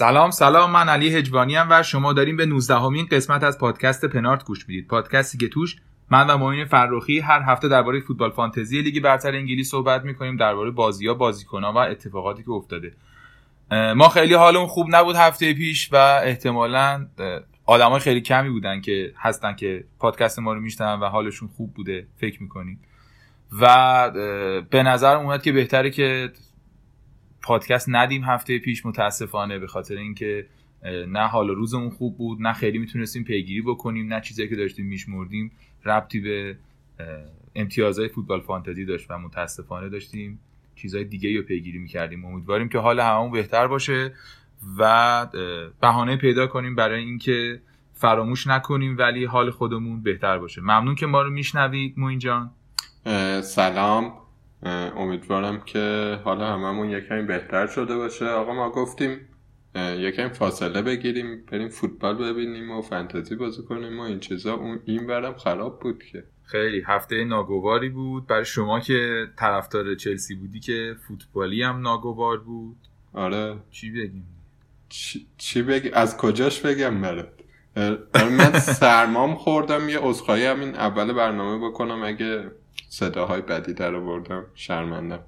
سلام سلام من علی هجوانی و شما داریم به 19 همین قسمت از پادکست پنارت گوش می‌دید. پادکستی که توش من و معین فرخی هر هفته درباره فوتبال فانتزی لیگ برتر انگلیس صحبت می‌کنیم درباره بازی‌ها بازیکن‌ها و اتفاقاتی که افتاده. ما خیلی حالمون خوب نبود هفته پیش و احتمالا آدمای خیلی کمی بودن که هستن که پادکست ما رو میشنون و حالشون خوب بوده فکر می‌کنیم. و به نظر اومد که بهتره که پادکست ندیم هفته پیش متاسفانه به خاطر اینکه نه حال روزمون خوب بود نه خیلی می‌تونستیم پیگیری بکنیم نه چیزایی که داشتیم میشمردیم ربطی به امتیازهای فوتبال فانتزی داشت و متاسفانه داشتیم چیزهای دیگه رو پیگیری می‌کردیم. امیدواریم که حال همون بهتر باشه و بهانه پیدا کنیم برای اینکه فراموش نکنیم ولی حال خودمون بهتر باشه. ممنون که ما رو میشنوید موین جان. سلام. امیدوارم که حالا هممون یکمی بهتر شده باشه. آقا ما گفتیم یکم فاصله بگیریم بریم فوتبال ببینیم و فانتزی بازی کنیم و این چیزا. اون این برم خراب بود که. خیلی. هفته ناگواری بود. برای شما که طرفدار چلسی بودی که فوتبالی هم ناگوار بود. آره. چی بگیم؟ چی, چی بگی؟ از کجاش بگم برات؟ من سرمام خوردم. یه عذرخواهی همین اول برنامه بکنم. اگه صداهای بدی در آوردم. شرمندم.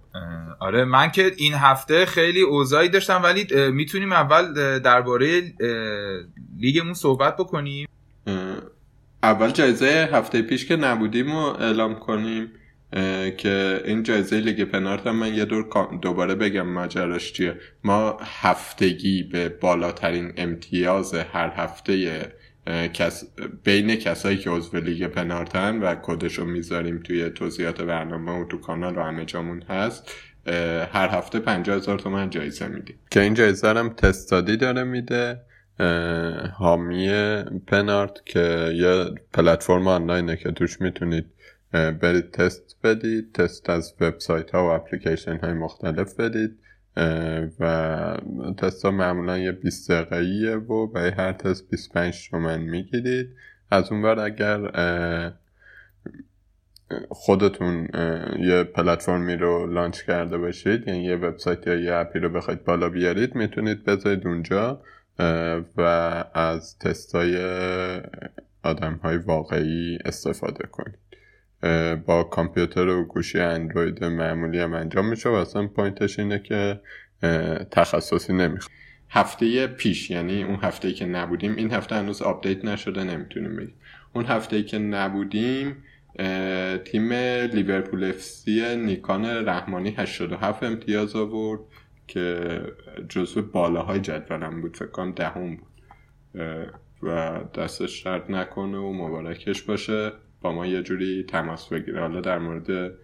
آره من که این هفته خیلی اوضاعی داشتم ولی می‌تونیم اول درباره لیگمون صحبت بکنیم. اول جایزه هفته پیش که نبودیم و اعلام کنیم که این جایزه لیگ پنارت هم من یه دور دوباره بگم ماجراش چیه. ما هفتگی به بالاترین امتیاز هر هفته کس بین کسایی که عضو لیگ پنارتن و کدشو می‌ذاریم توی توضیحات برنامه و تو کانال و همه جامون هست هر هفته پنجاه هزار تومن جایزه میدیم. که این جایزه هم تستادی داره میده حامی پنارت که یه پلتفرم آنلاینه که توش می‌تونید برید تست بدید تست از وبسایت ها و اپلیکیشن های مختلف بدید. و تست ها معمولا یه 20 دقیقه و برای هر تست 25 تومن می‌گیرید. از اون بر اگر خودتون یه پلتفرمی رو launch کرده باشید یعنی یه وبسایت یا یه اپی رو بخواید بالا بیارید می‌تونید بذارید اونجا و از تستای آدم های واقعی استفاده کنید. با کامپیوتر و گوشی اندروید معمولی هم انجام میشه و اصلا point ش اینه که تخصصی نمی‌خواد. هفته پیش یعنی اون هفته که نبودیم این هفته هنوز آپدیت نشده نمی‌تونیم بگیم. اون هفته که نبودیم تیم لیورپول FC نیکان رحمانی 87 امتیاز آورد که جزو بالاهای جدولم بود فکر کنم دهم بود. و دستش درد نکنه و مبارکش باشه. با ما یه جوری تماس بگیره. حالا در مورد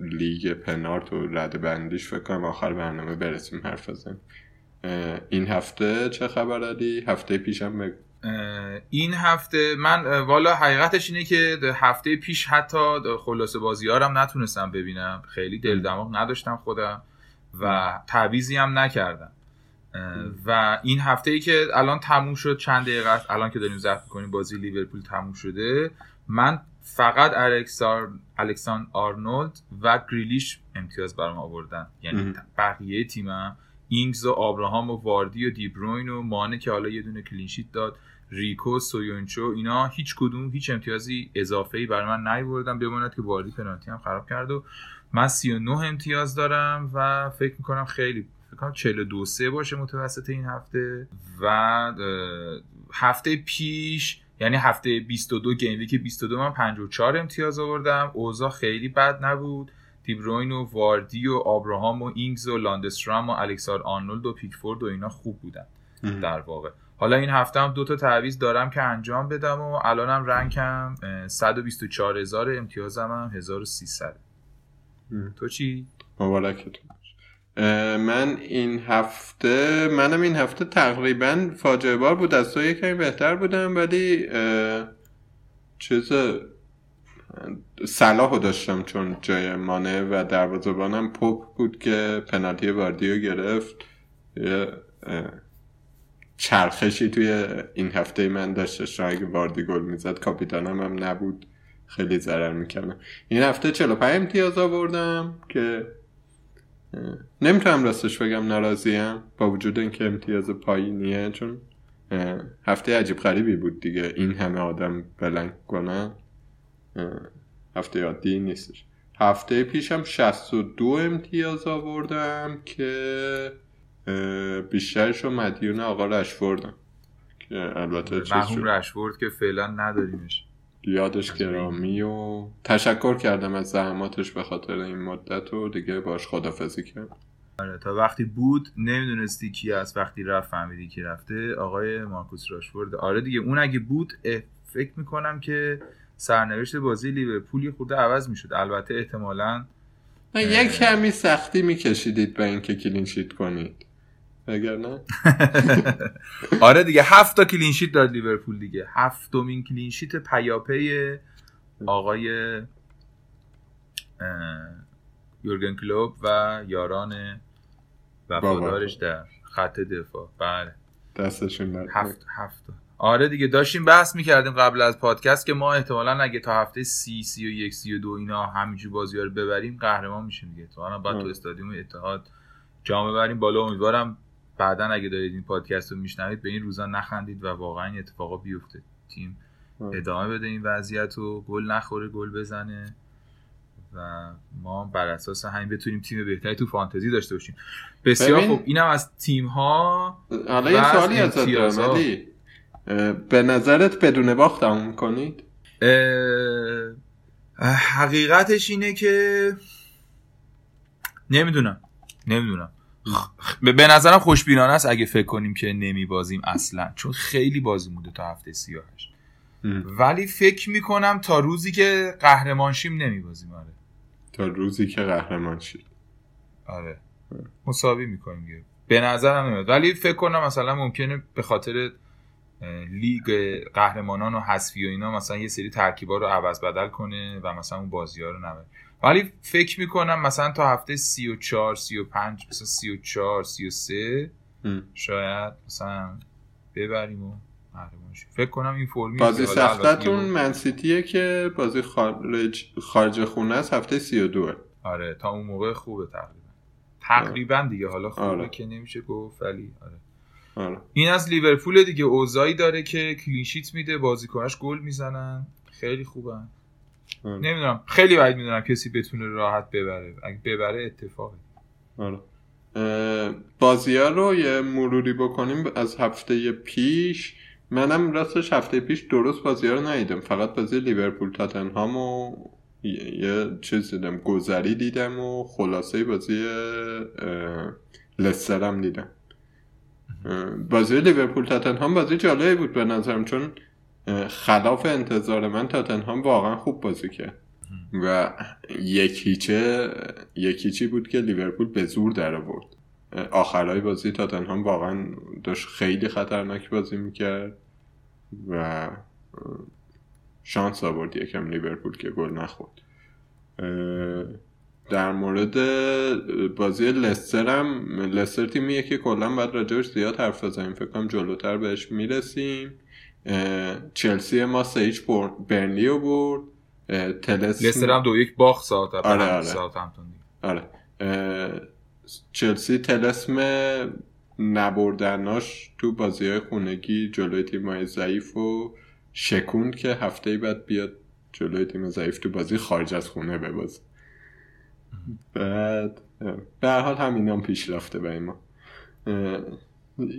لیگ پنارت و رد بندیش فکر کنم آخر برنامه برسیم حرف بزنیم. این هفته چه خبر علی؟ هفته پیشم بگو. این هفته من والا حقیقتش اینه که هفته پیش حتی خلاصه بازی هم نتونستم ببینم. خیلی دل دماغ نداشتم خودم و تعویزی هم نکردم. و این هفته ای که الان تموم شد چند دقیقه الان که داریم ضبط کنیم بازی لیورپول تموم شده. من فقط الکسار الکساندر آرنولد و گریلیش امتیاز برام آوردن. یعنی بقیه تیمم. اینگز و آبراهام و واردی و دیبروین و مانه که حالا یه دونه clean sheet داد. ریکو سویونچو اینا هیچ کدوم هیچ امتیازی اضافه ای برای من نیوردن. بماند که واردی پنالتی هم خراب کرد و من 39 امتیاز دارم و فکر می‌کنم خیلی فکر کنم 42 سه باشه متوسط این هفته. و هفته پیش یعنی هفته 22 game week 22 من 54 امتیاز آوردم. اوضاع خیلی بد نبود. دیبروین و واردی و آبراهام و اینگز و لاندسترام و الکساندر آرنولد و پیکفورد و اینا خوب بودن در واقع. حالا این هفته هم دو تا تعویض دارم که انجام بدم و الانم rank م 124 هزار امتیازم هم 1300 تو چی؟ مبارکتون. من این هفته منم این هفته تقریبا فاجعه بار بود. از تو یکمی بهتر بودم ولی چیز صلاحو داشتم چون جای مانه و دروازه‌بانم پوپ بود که پنالتی واردیو گرفت. یه چرخشی توی این هفته من داشتش اگه واردی گل می‌زد کاپیتانم هم نبود. خیلی ضرر می‌کنم این هفته 45 امتیاز آوردم که نمی‌تونم راستش بگم ناراضیم با وجود اینکه امتیاز پایینیه چون هفته عجیب غریبی بود دیگه. این همه آدم بلنگ کنن هفته عادی نیستش. هفته پیشم 62 امتیاز آوردم که بیشترش رو مدیون آقا رشوردم که البته مرحوم رشورد که فعلا نداریمش. یادش گرامی و تشکر کردم از زحماتش به خاطر این مدت و دیگه باش خدافزی کردم آره تا وقتی بود نمی‌دونستی کی از وقتی رفت فهمیدی کی رفته آقای مارکوس راشفورد. آره دیگه اون اگه بود فکر می‌کنم که سرنوشت بازی لیورپول خورده عوض می‌شد. البته احتمالا یک کمی سختی میکشیدید به اینکه کلینشیت کنید. اگر نه آره دیگه هفت تا clean sheet داد لیورپول دیگه. هفتمین clean sheet پیاپی آقای یورگن کلوپ و یاران وفادارش در خط دفاع. بله. دستشون هفت هفت آره دیگه داشتیم بحث می‌کردیم قبل از پادکست که ما احتمالا اگه تا هفته سی سی و یک سی و دو اینا همینجور بازی رو ببریم قهرمان میشیم دیگه. تو باید تو استادیوم اتحاد جام ببریم بالا. امیدوارم بعدا اگه دارید این پادکست رو میشنوید به این روزا نخندید و واقعا این اتفاقا بیفته. تیم ادامه بده این وضعیت رو. گل نخوره گل بزنه. و ما بر اساس همین بتونیم تیم بهتری تو فانتزی داشته باشیم. بسیار خوب. اینم از تیم ها حالا یه سوالی ازت به نظرت بدون باخت تموم کنید حقیقتش اینه که نمی‌دونم. نمی‌دونم. به نظرم خوشبینانه است اگه فکر کنیم که نمی بازیم اصلا چون خیلی بازی مونده تا هفته 38 ولی فکر می‌کنم تا روزی که قهرمان شیم نمی بازیم آره. تا روزی که قهرمان شیم آره. مساوی می‌کنیم به نظرم نمیاد ولی فکر کنم مثلا ممکنه به خاطر لیگ قهرمانان و حذفی و اینا مثلا یه سری ترکیبا رو عوض بدل کنه و مثلا اون بازی ها رو نبره. ولی فکر می‌کنم مثلا تا هفته 34 35 مثلا 34 33 شاید مثلا ببریم و فکر کنم این فرمی بازی سختتون منسیتیه که بازی خارج خارج خونه است هفته 32 آره تا اون موقع خوبه تقریبا. تقریبا دیگه حالا خوبه آره. که نمیشه گفت ولی آره. آره. این از لیورپول دیگه اوزایی داره که کلینشیت میده بازیکناش گل می‌زنن. خیلی خوبن. آره. نمی‌دونم. خیلی باید می‌دونم کسی بتونه راحت ببره. اگه ببره اتفاقه. آره. بازی ها رو یه مروری بکنیم از هفته پیش. منم راستش هفته پیش درست بازی ها رو ندیدم. فقط بازی لیورپول تاتنهام و یه چیز دیدم. گذری دیدم و خلاصه بازی لسترم دیدم. بازی لیورپول تاتنهام بازی جالبی بود به نظرم. چون خلاف انتظار من تاتنهام واقعا خوب بازی کرد. و یکیچه یکیچی بود که لیورپول به زور در آورد. آخرای بازی تاتنهام واقعا داشت خیلی خطرناک بازی می‌کرد و شانس آورد یکم لیورپول که گل نخورد. در مورد بازی لستر هم لستر تیمیه که کلا باید راجبش زیاد حرف بزنیم. فکر کنم جلوتر بهش می‌رسیم. چلسی ما سه برنلی رو برد تلس لستر هم دو یک باخت ساعت آره آره. آره. چلسی تلسم نبردناش تو بازی های خونگی جلوی تیم های ضعیف و شکوند که هفته بعد بیاد جلوی تیم ضعیف تو بازی خارج از خونه ببازه بعد به حال همین هم پیش رفته به ما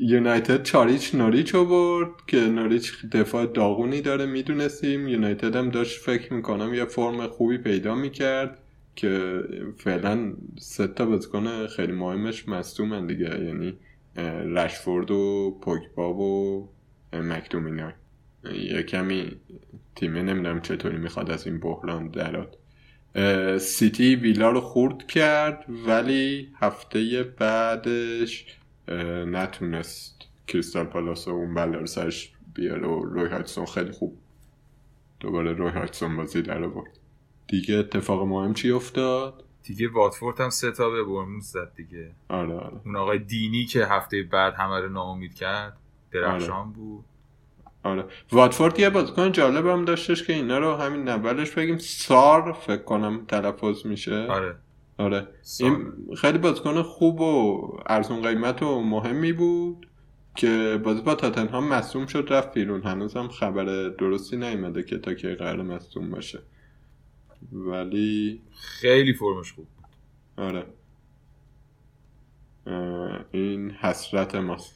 یونایتد چاریچ نوریچ رو برد که نوریچ دفاع داغونی داره می‌دونستیم. یونایتد هم داشت فکر می‌کنم یه فرم خوبی پیدا می‌کرد که فعلا سه بازیکن خیلی مهمش مصدومن دیگه یعنی رشفورد و پوگبا و مکدومینای. یه کمی تیمه نمی‌دونم چطوری می‌خواد از این بحران درات سیتی ویلا رو خورد کرد ولی هفته بعدش نتونست کریستال پالاس و اون رو سرش بیاره و روی هایتسون خیلی خوب دوباره روی هایتسون بازی در آورد. دیگه اتفاق مهم چی افتاد؟ دیگه واتفورد هم سه تا به برموز زد دیگه. آره آره. اون آقای دینی که هفته بعد همه رو ناامید کرد درخشان آره. بود. آره. واتفورد یه بازیکن جالب هم داشتش که اینا رو همین اولش بگیم سار فکر کنم تلفظ میشه. آره. آره. این خیلی بازیکن خوب و ارزون قیمت و مهمی بود که بازی با تاتنهام مصوم شد رفت بیرون. هنوزم خبر درستی نیومده که تا که قرار مصوم باشه. ولی خیلی فرمش خوب آره. این حسرت ماست.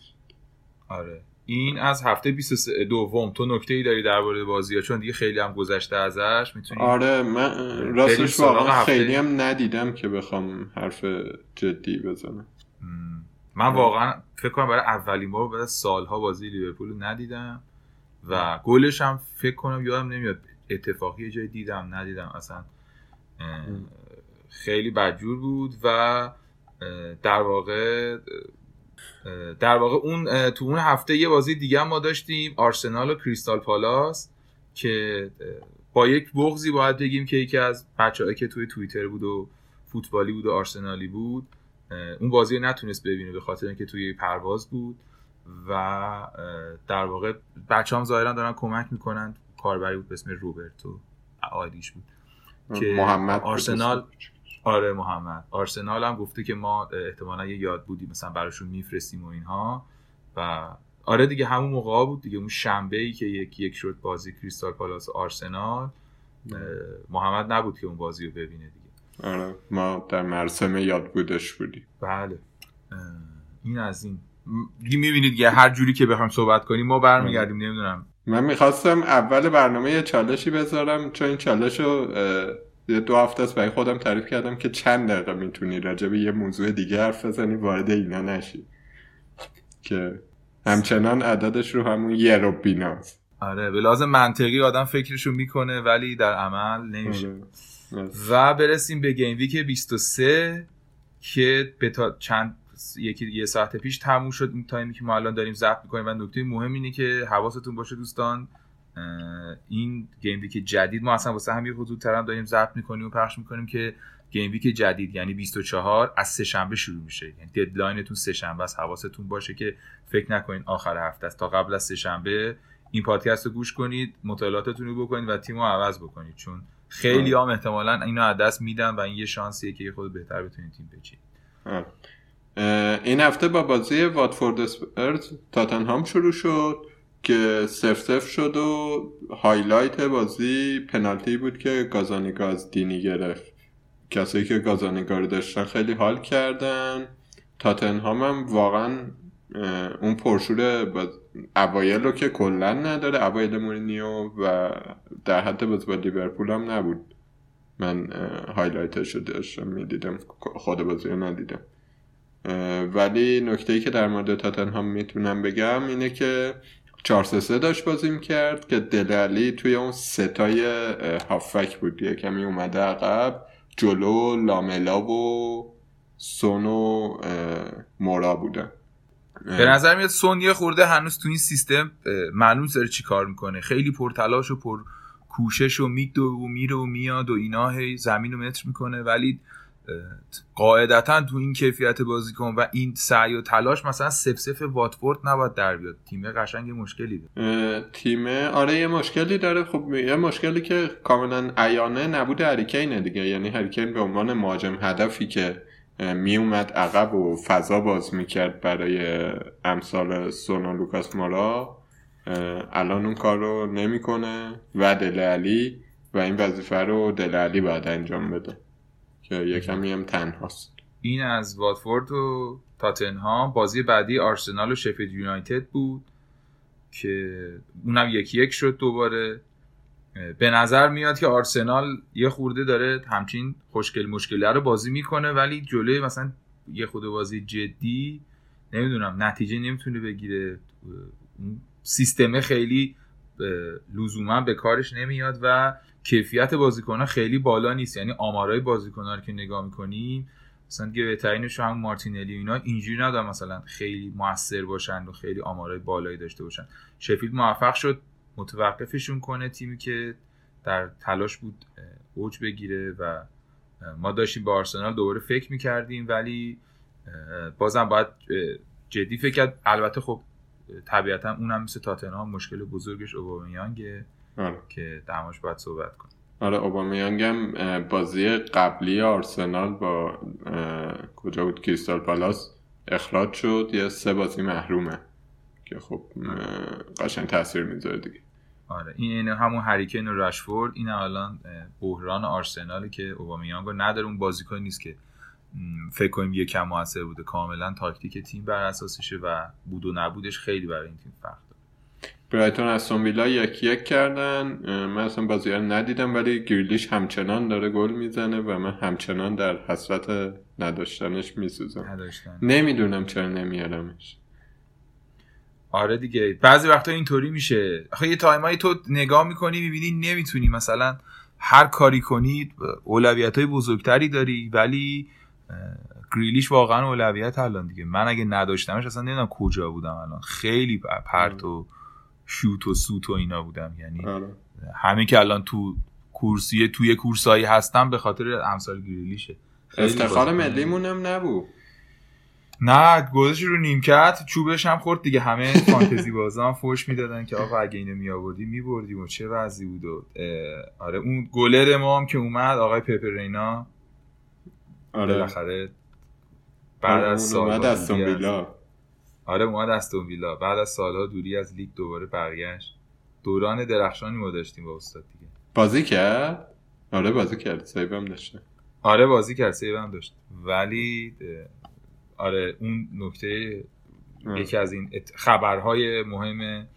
آره. این از هفته 23 دوم تو نکته ای داری درباره بازی ها چون دیگه خیلی هم گذشته ازش می‌تونی آره من راستش واقعا خیلی هم ندیدم که بخوام حرف جدی بزنم. من واقعا فکر کنم برای اولین بار بعد سالها بازی لیورپول ندیدم و گلش هم فکر کنم یادم نمیاد اتفاقی جای دیدم ندیدم اصلا خیلی بدجور بود و در واقع در واقع اون تو اون هفته یه بازی دیگه ما داشتیم آرسنال و کریستال پالاس که با یک بغزی باید بگیم که یکی از بچه‌هایی که توی توییتر بود و فوتبالی بود و آرسنالی بود اون بازی رو نتونست ببینه به خاطر اینکه توی پرواز بود و در واقع بچه هم ظاهرا دارن کمک می‌کنن کاربری بود به اسم روبرتو آیدیش بود که محمد آرسنال آره محمد. آرسنال هم گفته که ما احتمالا یه یاد بودی مثلا براشون میفرستیم و اینها. و آره دیگه همون موقع بود دیگه اون شنبه ای که یک یک شد بازی کریستال پالاس آرسنال محمد نبود که اون بازی رو ببینه دیگه. آره ما در مرسم یاد بودش بودیم. بله. این از این. دیگه می‌بینید یه هر جوری که بخوام صحبت کنیم ما برمیگردیم نمی‌دونم. من می‌خواستم اول برنامه یه چالشی بذارم چون این چالش رو دو هفته است برای خودم تعریف کردم که چند دقیقه می‌تونی راجع به یه موضوع دیگه حرف بزنی وارد اینا نشی. که همچنان عددش رو همون یه رو بیناست آره به لحاظ منطقی آدم فکرشو می‌کنه ولی در عمل نمیشه. آره. و برسیم به game week 23 که به تا چند یکی یه ساعت پیش تموم شد. این تایمی که ما الان داریم ضبط می‌کنیم و نکته مهم اینه که حواستون باشه دوستان این game week جدید ما اصلا واسه همین زودترم داریم ضبط می‌کنیم و پخش می‌کنیم که game week جدید یعنی 24 از سه شنبه شروع میشه. یعنی deadline تون سه شنبه است حواستون باشه که فکر نکنین آخر هفته است. تا قبل از سه شنبه این پادکست رو گوش کنید مطالعاتتون رو بکنید و تیم رو عوض بکنید. چون خیلی هم احتمالا اینو از دست میدن و این یه شانسیه که خود بهتر بتونید تیم بچینید. این هفته با بازی واتفورد اسپرز تاتنهام شروع شد. که صفر صفر شد و highlight بازی پنالتی بود که گازانیگا از دینی گرفت. کسایی که گازانیگا رو داشتن خیلی حال کردن. تاتنهام هم واقعا اون پرشور اوایل رو که کلا نداره اوایل مورینیو و در حد بازی با لیورپول هم نبود. من highlight ش رو داشتم می‌دیدم خود بازی رو ندیدم. ولی نکته ای که در مورد تاتنهام می‌تونم بگم اینه که 4 3 داشت بازی کرد که دله‌الی توی اون ستای هافبک بود. یه کمی اومده عقب جلو لاملا و سون و مورا بودن. به نظر میاد سون یه خورده هنوز تو این سیستم معلوم سر چی کار می‌کنه. خیلی پرتلاش و پر کوشش و میدو و میره و میاد و اینا هی زمین رو متر می‌کنه. ولی قاعدتا تو این کیفیت بازیکن و این سعی و تلاش مثلا سف سف واتفورد نباید در بیاد. تیم قشنگ مشکلی داره. تیم آره یه مشکلی داره. خب یه مشکلی که کاملا عیانه نبود هریکینه دیگه. یعنی هریکین به عنوان مهاجم هدفی که میومد عقب و فضا باز می‌کرد برای امثال سونا لوکاس مارا الان اون کار رو نمی‌کنه و دل علی و این وظیفه رو دل علی باید انجام بده. که یکمی هم تنهاست. این از واتفورد و تاتنهام. بازی بعدی آرسنال و شفید یونایتد بود که اونم یکی یک شد دوباره. به نظر میاد که آرسنال یه خورده داره همچین خوشگل مشکلی رو بازی می‌کنه ولی جلوی مثلا یه خود بازی جدی نمی‌دونم نتیجه نمی‌تونه بگیره. سیستمه خیلی لزوما به کارش نمیاد و کیفیت بازیکن خیلی بالا نیست. یعنی آمارای بازیکن رو که نگاه می‌کنیم مثلا دیگه بهترینش هم مارتینلی اینا اینجوری ندارن مثلا خیلی موثر باشن و خیلی آمارای بالایی داشته باشن. شفیلد موفق شد متوقفشون کنه تیمی که در تلاش بود اوج بگیره و ما داشتیم با آرسنال دوباره فکر می‌کردیم ولی بازم باید جدی فکر کرد. البته خب طبیعتا اونم مثل تاتنهام مشکل بزرگش اوبامیانگه. آره. که دماش باید صحبت کنیم. آره اوبامیانگ هم بازی قبلی آرسنال با کجا بود؟ کریستال پالاس اخراج شد. یه سه بازی محرومه که خب قشنگ تاثیر می‌ذاره دیگه. آره. این همون هریکن و رشفورد این الان بحران آرسنالی که اوبامیانگ نداره. اون بازیکن نیست که فکر کنیم یه کم موثر بوده. کاملا تاکتیک تیم بر اساسشه و بود و نبودش خیلی برای این تیم فرق برایتون از ویلا یک یک کردن. من اصلا بازی ندیدم ولی گریلیش همچنان داره گل می‌زنه و من همچنان در حسرت نداشتنش میسوزم. نمی‌دونم چرا نمیارمش. آره دیگه. بعضی وقتا اینطوری میشه. آخه یه تایمایی تو نگاه می‌کنی می‌بینی نمی‌تونی. مثلا هر کاری کنی اولویت های بزرگتری داری ولی گریلیش واقعا اولویت الان دیگه. من اگه نداشتمش اصلا نمی‌دونم کجا بودم الان. خیلی پرت و شوت و سوت و اینا بودم. یعنی آره. همه که الان تو کورسیه توی کورسایی هستم به خاطر امثال گریلیشه. افتخار ملیمون هم نبود. نه گذاشت رو نیمکت چوبش هم خورد دیگه. همه فانتزی بازان فوش می‌دادن که آقا اگه اینو میآوردی میبردیم و چه وضعی بود و آره اون گلر ما هم که اومد آقای پپرینا آره. بالاخره بعد از سال آره اومد استون ویلا. بعد از سالها دوری از لیگ دوباره برگشت. دوران درخشانی ما داشتیم با استاد دیگه. بازی کرد؟ آره بازی کرد. سیو هم داشته آره بازی کرد. سیو هم داشت. ولی آره اون نکته یکی از این خبرهای مهم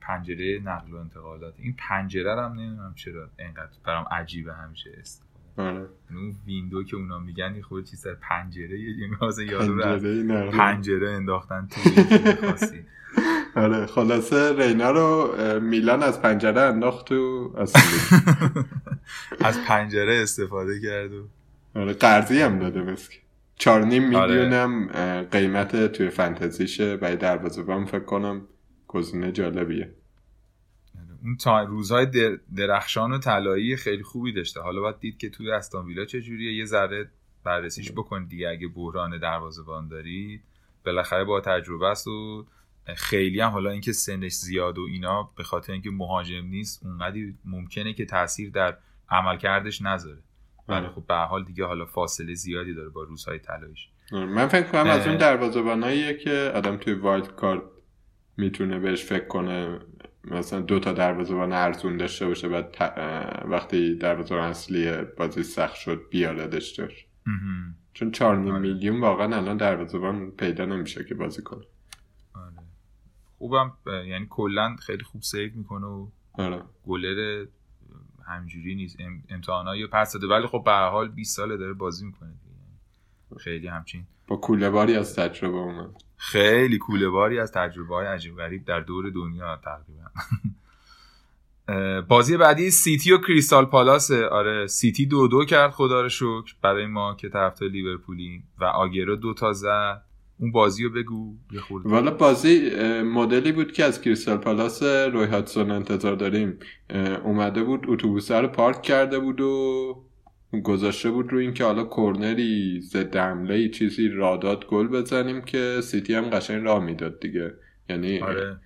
پنجره نقل و انتقالات. این پنجره هم نمی‌دونم چرا اینقدر برام عجیبه همیشه. است آره. اون ویندو که اونا میگن یه خود چیز پنجره یه مثلا یادو پنجره انداختن تو آره خلاصه رینا رو میلان از پنجره انداخت تو از پنجره استفاده کرد و آره قرضی هم داده مسکی چار نیم آره. میلیونم قیمت توی فنتزیشه برای دروازه فکر کنم گزینه جالبیه. اون تا روزهای درخشان و طلایی خیلی خوبی داشته. حالا باید دید که توی استان ویلا چجوریه. یه ذره بررسیش بکنید دیگه. اگه بحران دروازه‌بان دارید بالاخره با تجربه است و خیلی هم حالا اینکه سنش زیاد و اینا به خاطر اینکه مهاجم نیست اونقدی ممکنه که تاثیر در عملکردش نذاره. ولی. خب به حال دیگه حالا فاصله زیادی داره با روزهای طلاییش. آره، من فکر کنم از اون دروازه‌باناییه که آدم توی وایلد کارت می‌تونه بهش فکر کنه. مثلا دو تا دروازه‌بان ارزون داشته باشه بعد وقتی دروازه‌بان اصلی بازی سخت شد بیاره داشتش چون 4 آره. میلیون واقعا الان دروازه‌بان پیدا نمیشه که بازی کنه. آره. خوبم یعنی کلا خیلی خوب save می‌کنه و آره. گلر همجوری نیست. امتحانایی پس داده. ولی خب به حال 20 ساله داره بازی می‌کنه خیلی همچین با کوله باری از تجربه اومد. خیلی کوله باری از تجربه های عجیب غریب در دور دنیا تقریبا. بازی بعدی سیتی و کریستال پالاس. آره سیتی دو دو کرد خدا رو شکر برای ما که طرفدار لیورپولیم و آگرو دو تا زد. اون بازی رو بگو یه والا بازی مدلی بود که از کریستال پالاس روی هاتسون انتظار داریم. اومده بود اتوبوس رو پارک کرده بود و گذاشته بود رو اینکه حالا کورنری ضد حمله چیزی راداد گل بزنیم که سیتی هم قشنگ راه می‌داد دیگه. یعنی آره.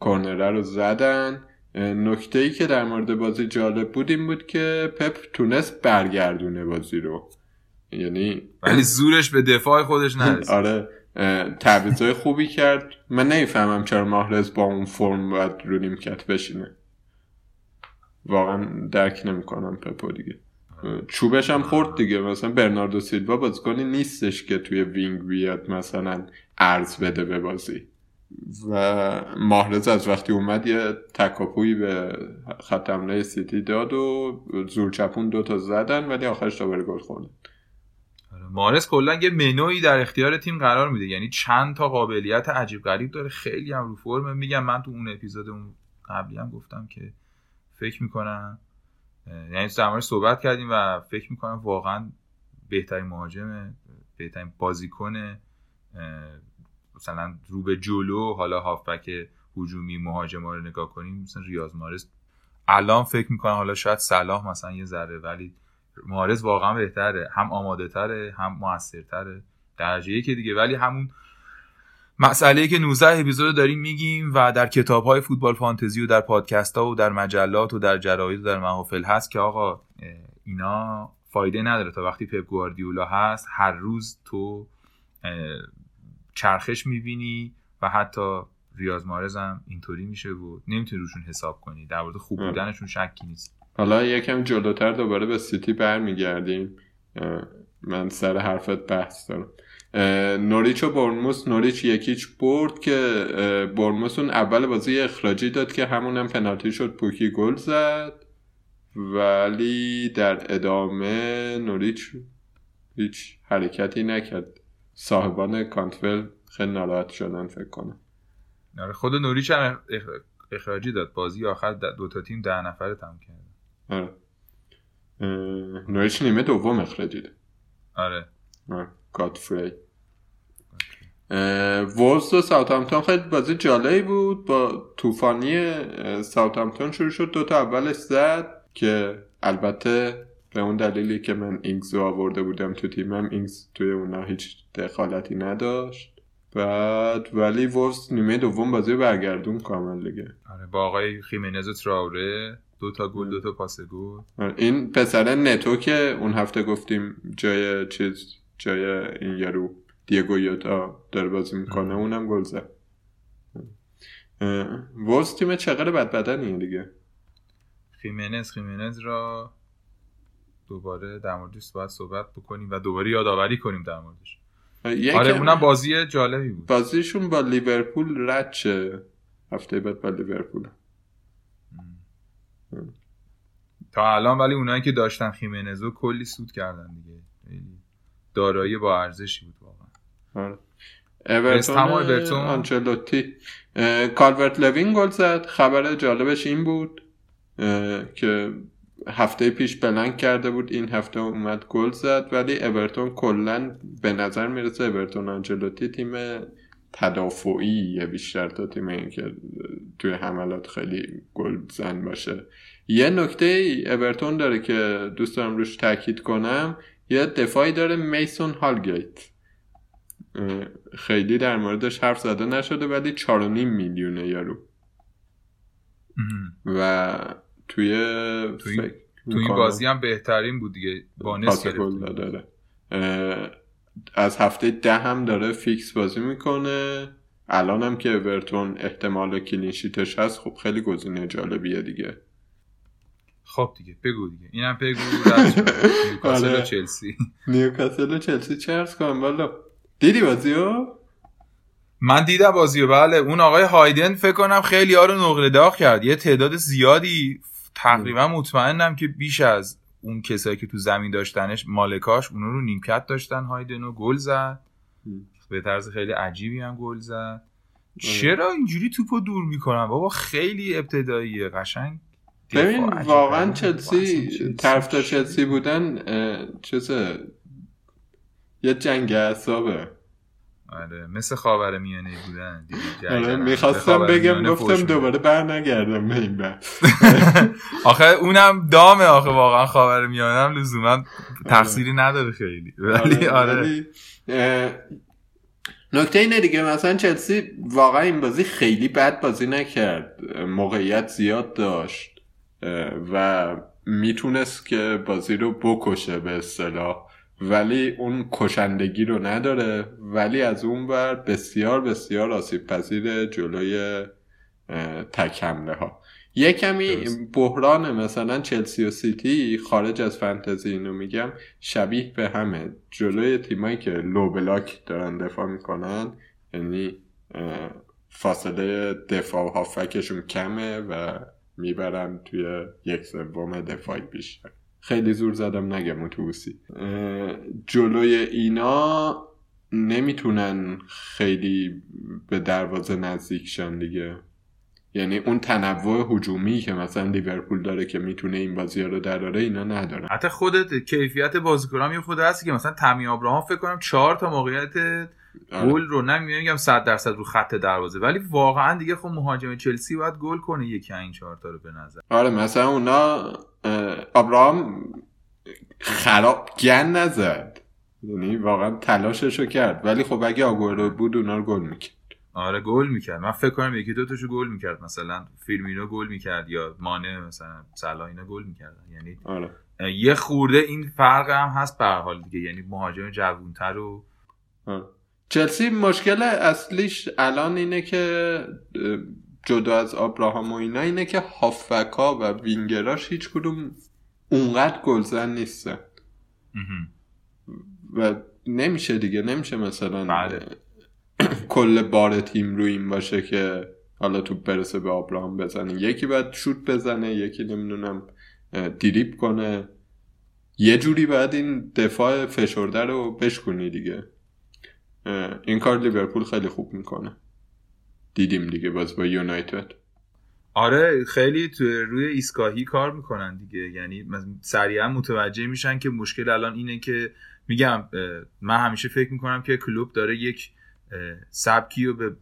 کورنره رو زدن. نکته ای که در مورد بازی جالب بود این بود که پپ تونست برگردونه بازی رو. یعنی ولی زورش به دفاع خودش نرسید. آره. تعویضای خوبی کرد. من نمی‌فهمم چرا ماهرز با اون فرم باید رو نیمکت بشینه. واقعا درک نمی‌کنم پپو دیگه. چوبش هم خورد دیگه. مثلا برناردو سیلوا بازیکنی نیستش که توی wing بیاد مثلا عرض بده به بازی. و ماهرز از وقتی اومد یه تکاپوی به خط حمله سیتی داد و زور چپون دوتا زدن ولی آخرش دوباره گل خوردن. آره، مارس کلا یه منوی در اختیار تیم قرار میده. یعنی چند تا قابلیت عجیب غریب داره. خیلی هم رو فرم. میگم من تو اون اپیزود اون قبلی هم گفتم که فکر می‌کنم یعنی در صحبت کردیم و فکر می‌کنم واقعا بهترین مهاجم بهترین بازیکن مثلا رو به جلو حالا هافبک هجومی مهاجم رو نگاه کنیم مثلا ریاض مارز الان فکر می‌کنم حالا شاید صلاح مثلا یه ذره ولی مارز واقعا بهتره. هم آماده تره هم موثرتره. درجه که دیگه. ولی همون مسئله که 19 اپیزود داریم میگیم و در کتاب های فوتبال فانتزی و در پادکست ها و در مجلات و در جراید و در محافل هست که آقا اینا فایده نداره. تا وقتی پپ گواردیولا هست هر روز تو چرخش می‌بینی و حتی ریاض مارز هم اینطوری میشه و نمی‌تونی روشون حساب کنی. در مورد خوب بودنشون شکی نیست. حالا یکم جلوتر دوباره به سیتی برمیگردیم. من سر حرفت بحث دارم. نوریچ و برموس نوریچ یکیچ برد که برموس اون اول بازی اخراجی داد که همون هم پنالتی شد پوکی گل زد. ولی در ادامه نوریچ هیچ حرکتی نکرد. صاحبان کانتول خیلی ناراحت شدن فکر کنم. آره خود نوریچ هم اخراجی داد. بازی آخر دو تا تیم ده نفره تموم کرد. آره. نوریچ نیمه دوم اخراجی داد. آره. گادفری وولز و ساوثهامپتون خیلی بازی جالبی بود. با طوفانی ساوثهامپتون شروع شد دوتا اولش زد که البته به اون دلیلی که من اینگز رو آورده بودم تو تیمم اینگز توی اونا هیچ دخالتی نداشت. بعد ولی وولز نیمه دوم بازی برگردون کامل دیگه. آره با آقای خیمنز و تراوره دو تا گل دو تا پاس گل. آره، این پسر نتو که اون هفته گفتیم جای چیز جای این یارو دیگو یوتا داره بازی می‌کنه اونم گل زد. وولز تیم چقدر بد بدنیه دیگه؟ خیمنز خیمنز را دوباره در موردش باید صحبت بکنیم و دوباره یادآوری کنیم در موردش. آره اونم بازی جالبی بود. بازیشون با لیورپول رد چه هفته بعد با لیورپول. تا الان ولی اونایی که داشتن خیمنزو کلی سود کردن دیگه. دارایی با ارزشی بود واقعا. آره. اورتون آنچلوتی. کالورت لوین گل زد. خبر جالبش این بود که هفته پیش بلنگ کرده بود این هفته اومد گل زد. ولی اورتون کلا به نظر می‌رسه اورتون آنجلوتی تیم تدافعی بیشتر تا تیم این که توی حملات خیلی گل زن باشه. یه نکته ای اورتون داره که دوست دارم روش تاکید کنم. یه دفاعی داره میسون هولگیت. خیلی در موردش حرف زده نشده ولی 4.5 میلیونه یارو و توی توی, توی بازی هم بهترین بود دیگه. bonus داره. از هفته ده هم داره فیکس بازی می‌کنه. الان هم که اورتون احتمال clean sheet ش هست خب خیلی گزینه جالبیه دیگه. خب دیگه بگو دیگه. اینم بگو نیوکاسل و آره. چلسی. نیوکاسل و چلسی چه کنم؟ بالا دیدی بازیو؟ من دیدم بازیو بله. اون آقای هایدن فکر کنم خیلی ها رو نقل داغ کرد. یه تعداد زیادی تقریبا مطمئنم که بیش از اون کسایی که تو زمین داشتنش مالکاش اونو رو نیمکت داشتن. هایدن و گل زد. به طرز خیلی عجیبی هم گل زد. چرا اینجوری توپو دور می‌کنن؟ بابا خیلی ابتداییه قشنگ. ببین واقعا چلسی طرفدار چلسی بودن چیزه یه جنگ اعصابه. آره مثل خاور میانه بودن آره می‌خواستم بگم گفتم دوباره بر نگردم به این آخه اونم دامه آخه واقعا خاور میانه هم لزوما تقصیری نداره خیلی. ولی آره, آره. نکته اینه دیگه مثلا چلسی واقعا این بازی خیلی بد بازی نکرد. موقعیت زیاد داشت. و می‌تونست که بازی رو بکشه به اصطلاح. ولی اون کشندگی رو نداره. ولی از اون بر بسیار بسیار آسیب پذیر جلوی تک ها یه کمی بحران مثلا چلسی و سیتی خارج از فنتزی اینو میگم شبیه به همه. جلوی تیمایی که لو بلاک دارن دفاع می‌کنن یعنی فاصله دفاع و هافکشون کمه و می‌برن توی یک سوم دفاعی بیشتر. خیلی زور زدم نگم اتوبوسی. جلوی اینا نمی‌تونن خیلی به دروازه نزدیک شن دیگه. یعنی اون تنوع هجومی که مثلا لیورپول داره که می‌تونه این بازی رو دراره اینا نداره حتی خودت کیفیت بازیکنام یه خود هستی که مثلا تمی ابراهام فکر کنم چهار تا موقعیت. گل رو نمیگم 100 درصد رو خط دروازه. ولی واقعا دیگه خب مهاجم چلسی باید گل کنه یکی این چهار تا رو به نظر. آره مثلا اونا ابراهام خراب گن نزد. یعنی واقعا تلاشش رو کرد. ولی خب اگه رو بود اونا رو گل می‌کرد. آره گل می‌کرد. من فکر کنم یکی دو تاشو گل می‌کرد. مثلا فیلمینو گل می‌کرد یا مانه مثلا سلا اینا گل می‌کردن. یعنی آره. یه خورده این فرق هم هست به حال دیگه. یعنی مهاجم جوونتر و آره. چلسی مشکل اصلیش الان اینه که جدا از آبراهام و اینا اینه که هافبکا و وینگراش هیچ کدوم اونقدر گلزن نیستن. و نمیشه دیگه نمیشه مثلا بله. کل بار تیم رو این باشه که حالا توپ برسه به آبراهام بزنه یکی باید شوت بزنه یکی نمی‌دونم دیریب کنه یه جوری باید این دفاع فشرده رو بشکنی دیگه این کار لیورپول خیلی خوب می‌کنه. دیدیم دیگه باز با یونایتد. آره خیلی تو روی ایستگاهی کار می‌کنن دیگه. یعنی سریعا متوجه میشن که مشکل الان اینه که میگم من همیشه فکر می‌کنم که کلوب داره یک سبکی رو به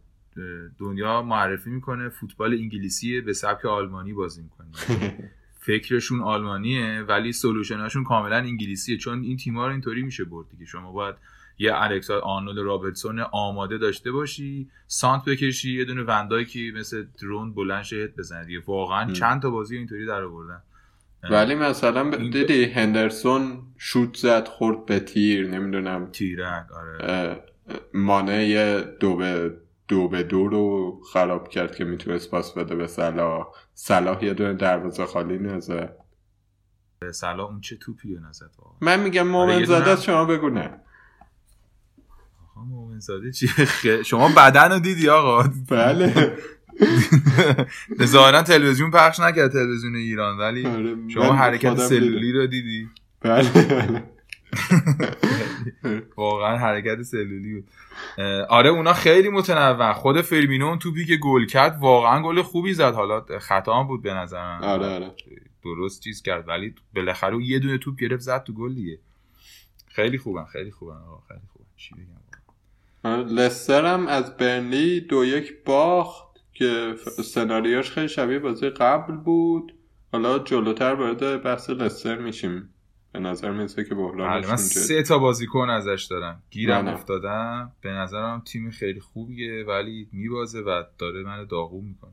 دنیا معرفی می‌کنه. فوتبال انگلیسی به سبک آلمانی بازی می‌کنه. فکرشون آلمانیه ولی سولوشناشون کاملا انگلیسیه. چون این تیم‌ها رو اینطوری میشه برد دیگه. شما باید یه الکسا آرنولد رابرتسون آماده داشته باشی سانت بکشی یه دونه وندای که مثل درون بلند شهت بزنه دیگه. واقعا م. چند تا بازی اینطوری در آوردن. ولی مثلا ب- دیدی هندرسون شوت زد خورد به تیر نمی‌دونم. تیرک آره. اه، مانع یه دو به دو به دو رو خراب کرد که می‌تونست پاس بده به صلاح. صلاح یه دونه دروازه خالی نزد. سلا اون چه توپی رو نزد من میگم آره، مومن است، شما بگو نه. آقا مومن زاده چی خ- شما بدن رو دیدی آقا؟ بله. ظاهرا تلویزیون پخش نکرد تلویزیون ایران ولی آره، شما حرکت سلولی رو دیدی. بله. واقعا حرکت سلولی بود. آره اونا خیلی متنوع. خود فرمینو اون توپی که گل کرد واقعا گل خوبی زد. حالا خطا هم بود به نظر من. آره آره. درست چیز کرد ولی بالاخره یه دونه توپ گرفت زد تو گل دیگه. خیلی خوبن خیلی خوبن آقا خیلی خوبن. چی بگم؟ لستر هم از برنلی دو یک باخت که سناریوش خیلی شبیه بازی قبل بود. حالا جلوتر وارد بحث لستر میشیم. به نظر می‌رسه که بله بحرانشون من سه تا بازیکن ازش دارم. گیرم. افتادم. به نظرم تیم خیلی خوبیه ولی میبازه و داره من داغون می‌کنه.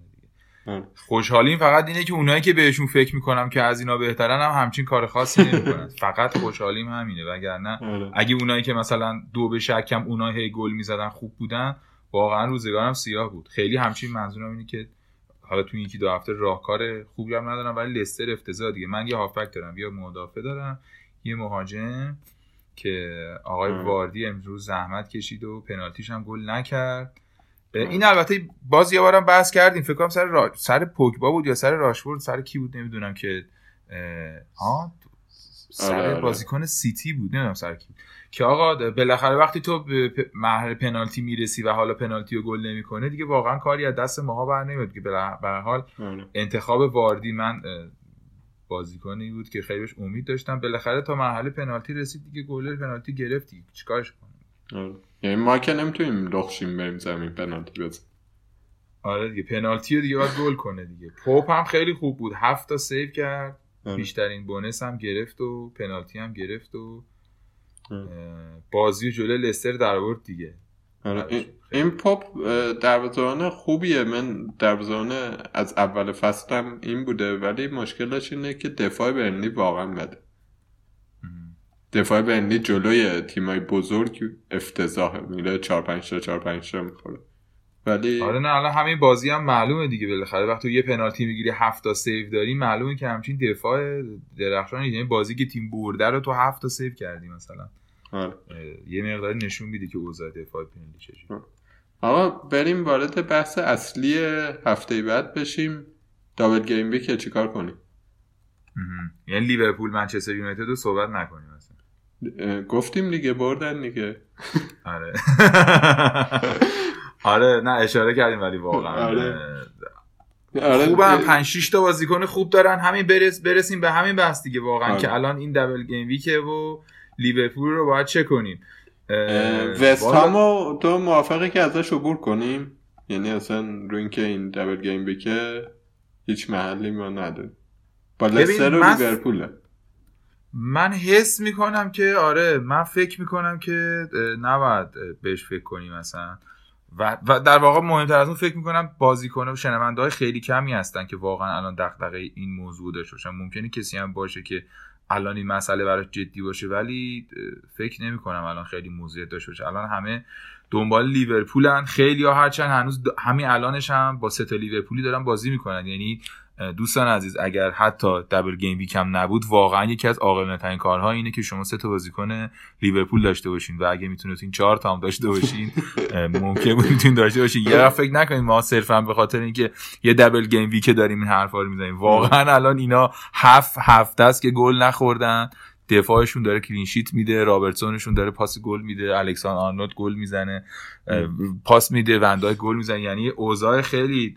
خوشحالیم. فقط اینه که اونایی که بهشون فکر می‌کنم که از اینا بهترن هم همچین کار خاصی نمی‌کنن. فقط خوشحالیم همینه. وگرنه آره. اگه اونایی که مثلا دو به شکم اونایی هی گل می‌زدن خوب بودن واقعا روزگارم سیاه بود. خیلی همچین منظورم اینه که حالا تو یکی دو هفته راهکار خوبی هم ندارم ولی لستر افتضاح دیگه. من یه هافبک دارم. یا مدافع دارم. یه مهاجم که آقای. واردی امروز زحمت کشید و پنالتیش هم گل نکرد. این البته باز یه بارم بحث کردیم فکر کنم سر را... سر پوگبا بود یا سر راشفورد سر کی بود نمی‌دونم که. آه سر آره، آره. بازیکن سیتی بود نمی‌دونم سر کی بود. که آقا بالاخره وقتی تو مرحله پنالتی می‌رسی و حالا پنالتی رو گل نمی‌کنه دیگه واقعا کاری از دست ماها بر نمیاد که به هر حال آره. انتخاب واردی من بازیکنی بود که خیلی بهش امید داشتم بالاخره تا مرحله پنالتی رسید دیگه گل پنالتی گرفتی چیکارش کنم آره. یعنی ما که نمی‌تونیم لخشیم بریم زمین پنالتی بزن آره دیگه پنالتی رو دیگه باید گل کنه دیگه پوپ هم خیلی خوب بود هفت تا save کرد آره. بیشترین bonus هم گرفت و پنالتی هم گرفت و آره. بازی رو جلوی لستر در آورد دیگه آره. این- پوپ دروازه‌بان خوبیه من دروازه‌بان از اول فصلم این بوده ولی مشکلش اینه که دفاع برنلی واقعا بده. دفاع برنلی جلوی تیمای بزرگ افتضاحه میره 4 5 تا 4 5 تا می‌خوره. ولی آره نه الان همین بازی هم معلومه دیگه بالاخره. وقتی یه پنالتی می‌گیری هفت تا save داری معلومه که همچین دفاع درخشان یعنی بازی که تیم برده رو تو هفت تا save کردی مثلا. آره. یه مقداری نشون میده که اوضاع دفاع پنالتی چجوری آقا بریم وارد بحث اصلی هفته بعد بشیم. double game week چیکار کنیم. یعنی لیورپول منچستر یونایتد رو صحبت نکنیم. گفتیم دیگه بردن دیگه. آره. آره نه اشاره کردیم ولی واقعا آره. اه، آره. خوبم. اه، 5 6 تا بازیکن خوب دارن. همین برس برسیم به همین بحث دیگه واقعا آره. که الان این دبل گیم ویکه و لیورپول رو باید چه کنیم؟ اه، اه، وست والا- هامو تو موافقی که ازش عبور کنیم؟ یعنی اصلا رو اینکه این دبل گیم ویکه هیچ محلی ما نداریم. با لستر و لیورپوله من حس می‌کنم که آره من فکر می‌کنم که نباید بهش فکر کنیم مثلا. و, و در واقع مهمتر از اون فکر می‌کنم بازیکن و شنونده های خیلی کمی هستن که واقعا الان دغدغه این موضوع داشته باشن. ممکنه کسی هم باشه که الان این مسئله براش جدی باشه ولی فکر نمی کنم الان خیلی موضوع داشته باشه. الان همه دنبال لیورپولن خیلی ها هرچند هنوز همین الانش هم با سه لیورپولی دارن بازی می‌کنن. یعنی دوستان عزیز اگر حتی double game week هم نبود واقعا یکی از عاقلانه ترین کارها اینه که شما سه تا بازیکن لیورپول داشته باشین و اگه می‌تونید این چهار تا هم داشته باشین ممکن بود می‌تونید داشته باشین. یه فکر نکنید ما صرفا به خاطر اینکه یه double game week داریم این حرفا رو می‌زنیم. واقعا الان اینا هفت هفته است که گل نخوردن. دفاعشون داره clean sheet میده رابرتسونشون داره پاس گل میده الکساندر آرنولد گل می‌زنه پاس میده ون‌دایک گل می‌زنه. یعنی اوضاع خیلی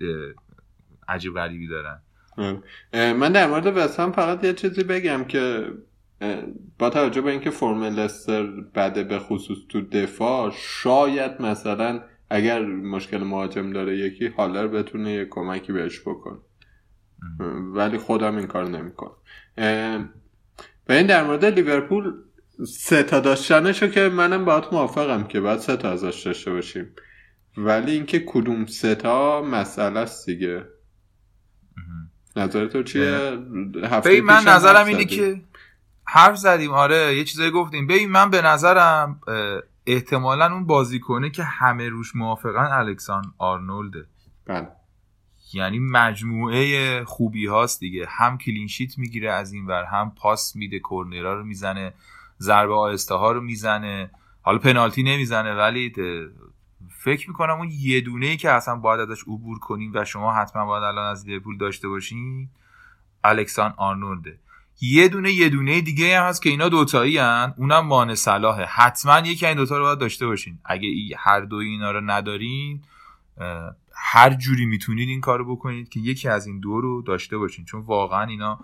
عجیب غریبی دارن. من در مورد وستهم فقط یه چیزی بگم که با توجه به اینکه فرم لستر بده به خصوص تو دفاع شاید مثلا اگر مشکل مهاجم داره یکی هالر بتونه یه کمکی بهش بکن ولی خودم این کار نمیکن و این در مورد لیورپول سه تا داشتنشو که منم باید موافقم که باید سه تا ازش داشته باشیم. ولی اینکه کدوم سه تا مسئله است دیگه. نظر تو چیه؟ هفته من نظرم اینه که حرف زدیم آره یه چیزایی گفتیم. ببین من به نظرم احتمالا اون بازیکنه که همه روش موافقن الکسان آرنولده. بله. یعنی مجموعه خوبی هاست دیگه. هم کلینشیت می‌گیره از این ور هم پاس میده کورنرا رو می‌زنه ضربه آهسته ها رو می‌زنه. حالا پنالتی نمی‌زنه ولی فکر می‌کنم اون یه دونه ای که اصلا باید ازش عبور کنیم و شما حتما باید الان از لیورپول داشته باشین الکسان آرنولده. یه دونه یه دونه دیگه هم هست که اینا دوتایی هن. اونم مان صلاحه حتما یکی این دوتا رو باید داشته باشین. اگه هر دو اینا رو ندارین هر جوری می‌تونید این کارو بکنید که یکی از این دو رو داشته باشین. چون واقعا اینا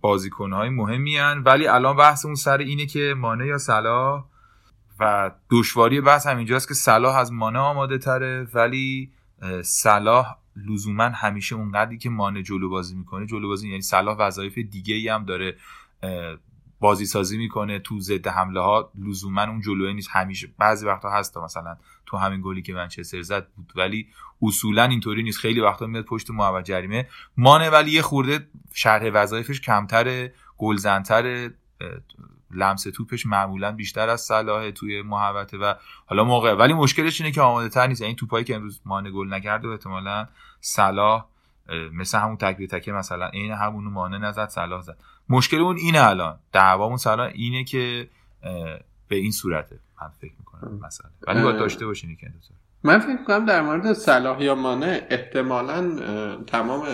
بازیکنهای مهمی هن ولی الان بحث اون سر اینه که مانه یا صلاح و دشواری بحث همینجاست که صلاح از مانه آماده تره ولی صلاح لزوما همیشه اونقدری که مانه جلو بازی می‌کنه جلو بازی یعنی صلاح وظایف دیگه ای هم داره بازی سازی می‌کنه تو ضد حمله ها لزوما اون جلوه نیست. همیشه بعضی وقتا هست مثلا تو همین گلی که منچستر زد بود ولی اصولا اینطوری نیست. خیلی وقتا میاد پشت محوط جریمه. مانه ولی یه خورده شرح وظایفش کمتره گلزنتره لمس توپش معمولا بیشتر از صلاح توی محوطه و حالا موقع ولی مشکلش اینه که آماده تر نیست. این توپایی که امروز مانه گل نکرده و احتمالا صلاح مثل همون تکبیر تکه مثلا این همونو مانه نزد صلاح زد. مشکل اون اینه الان. دعوامون صلاح اینه که به این صورته. من فکر می‌کنم مثلا ولی باید داشته باشین که من فکر کنم در مورد صلاح یا مانه احتمالا تمام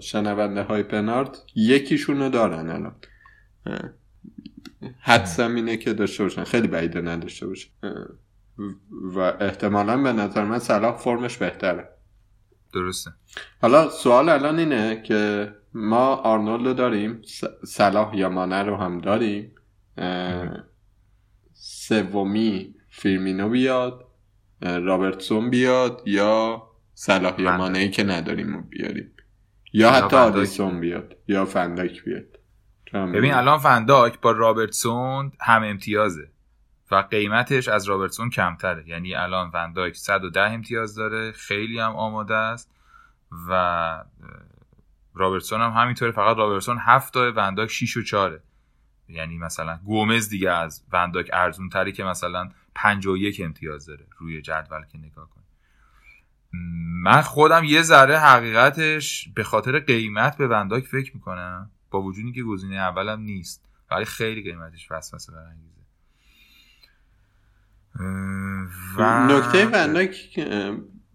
شنونده های پنارد یکیشونو دارن الان. حدسم اینه که داشته باشن. خیلی بعیده نداشته باشن و احتمالا به نظر من صلاح فرمش بهتره. درسته. حالا سوال الان اینه که ما آرنولد داریم؟ صلاح یا مانه رو هم داریم؟ سومی فیرمینو بیاد رابرتسون بیاد یا صلاح یا مانه که نداریم رو بیاریم؟ یا حتی آلیسون بیاد یا فن‌دایک بیاد. ببین الان فن‌دایک با رابرتسون هم امتیازه و قیمتش از رابرتسون کمتره. یعنی الان فن‌دایک 110 امتیاز داره خیلی هم آماده است و رابرتسون هم همینطوره. فقط رابرتسون 7 تا ون‌دایک 6 و 4 یعنی مثلا گومز دیگه از ونداک ارزون تری که مثلا 51 امتیاز داره روی جدول که نگاه کن من خودم یه ذره حقیقتش به خاطر قیمت به ونداک فکر می‌کنم. با وجودی که گزینه اولم نیست. ولی خیلی قیمتش وسوسه برانگیزه. و نکته ونداک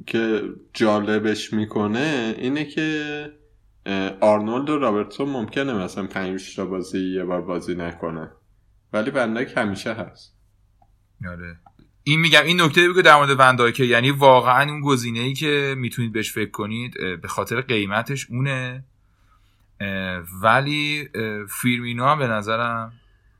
که جالبش می‌کنه اینه که آرنولد و رابرتسون ممکنه مثلا پنج تا بازی یه بار بازی نکنه. ولی ون‌دایک همیشه هست. آره. این میگم این نکته بگو در مورد ون‌دایک یعنی واقعا اون گزینه ای که می‌تونید بهش فکر کنید به خاطر قیمتش اونه. ولی فیرمینو هم به نظرم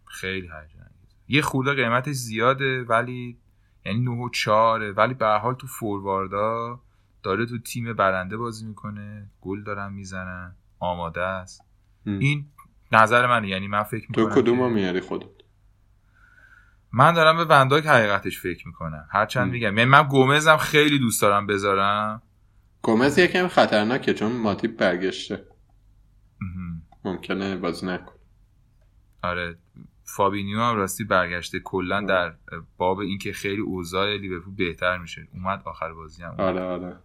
خیلی هیجان یه خورده قیمتش زیاده ولی یعنی 9 و 4 ولی به حال تو فورواردا داره تو تیم برنده بازی می‌کنه. گل دارن می‌زنن. آماده است. این نظر منه. یعنی من فکر می‌کنم تو کدوم میاری خودت؟ من دارم به ونداک حقیقتش فکر می‌کنم. هرچند میگم. یعنی من گومزم خیلی دوست دارم بذارم. گومز یکم خطرناکه چون ماتیب برگشته. ممکنه بازی نکن آره فابینیو هم راستی برگشته کلا در باب اینکه خیلی اوضاع لیورپول بهتر میشه. اومد آخر بازی هم آره آره.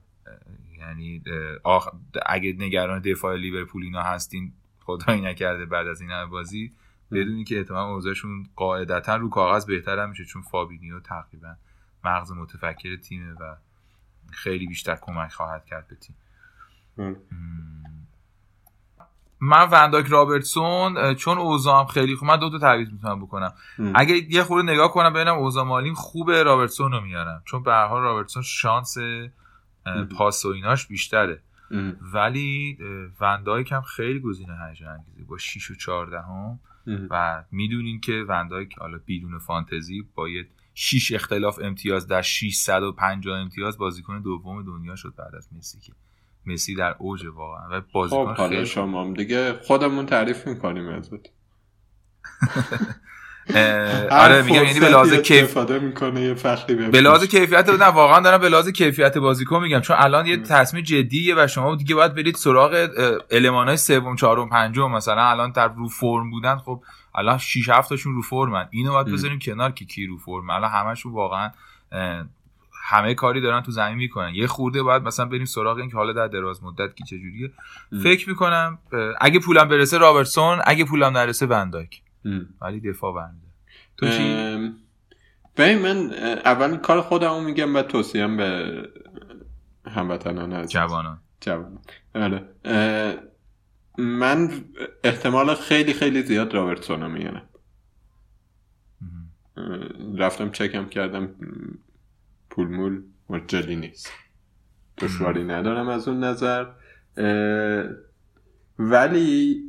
یعنی آخ... اگه نگران دفاع لیورپول اینا هستین خدایی نکرده بعد از این بازی. بدونی که احتمال اوضاعشون قاعدتا رو کاغذ بهتر هم میشه چون فابینیو تقریبا مغز متفکر تیمه و خیلی بیشتر کمک خواهد کرد به تیم. من ون‌دایک رابرتسون چون اوضاعم خیلی خوب من دو تا تعویض می‌تونم بکنم. اگه یه خورده نگاه کنم ببینم اوزا مالیم خوبه رابرتسون رو میارم چون به هر حال رابرتسون شانس پاس و ایناش بیشتره. ولی وندایک هم خیلی گزینه هیجان انگیزی با 6 و 14 هم. و می‌دونین که وندایک حالا بدون فانتزی با یه 6 اختلاف امتیاز در 650 امتیاز بازیکن دوم دنیا شد بعد از مسی که مسی در اوج واقعا و بازیکن خب خیلی شما دیگه خودمون تعریف می‌کنیم ازت آره میگم یعنی به لحاظ کیف می‌کنه یه فخری به لحاظ کیفیت نه واقعا دارم به لحاظ کیفیت بازیکن میگم چون الان یه تصمیم جدیه و شما دیگه باید برید سراغ المانای سوم چهارم پنجم مثلا الان در رو فرم بودن خب الان 6 7 تاشون رو فرمن. اینو باید بذاریم کنار که کی رو فرم الان همشون واقعا همه کاری دارن تو زمین می‌کنن. یه خورده باید مثلا بریم سراغ این که حالا در دراز مدت کی چجوریه. فکر می‌کنم اگه پولم برسه رابرتسون اگه پولم نرسه ونداک ولی دفاع برمیده تو چی؟ ببین من اول کار خودمو میگم و توصیم به هموطنان از جوانان. جوانان. آره من احتمال خیلی خیلی زیاد رابرتسون رو میگنم رفتم چکم کردم. پولمول مجلی نیست. دشواری ندارم از اون نظر. ولی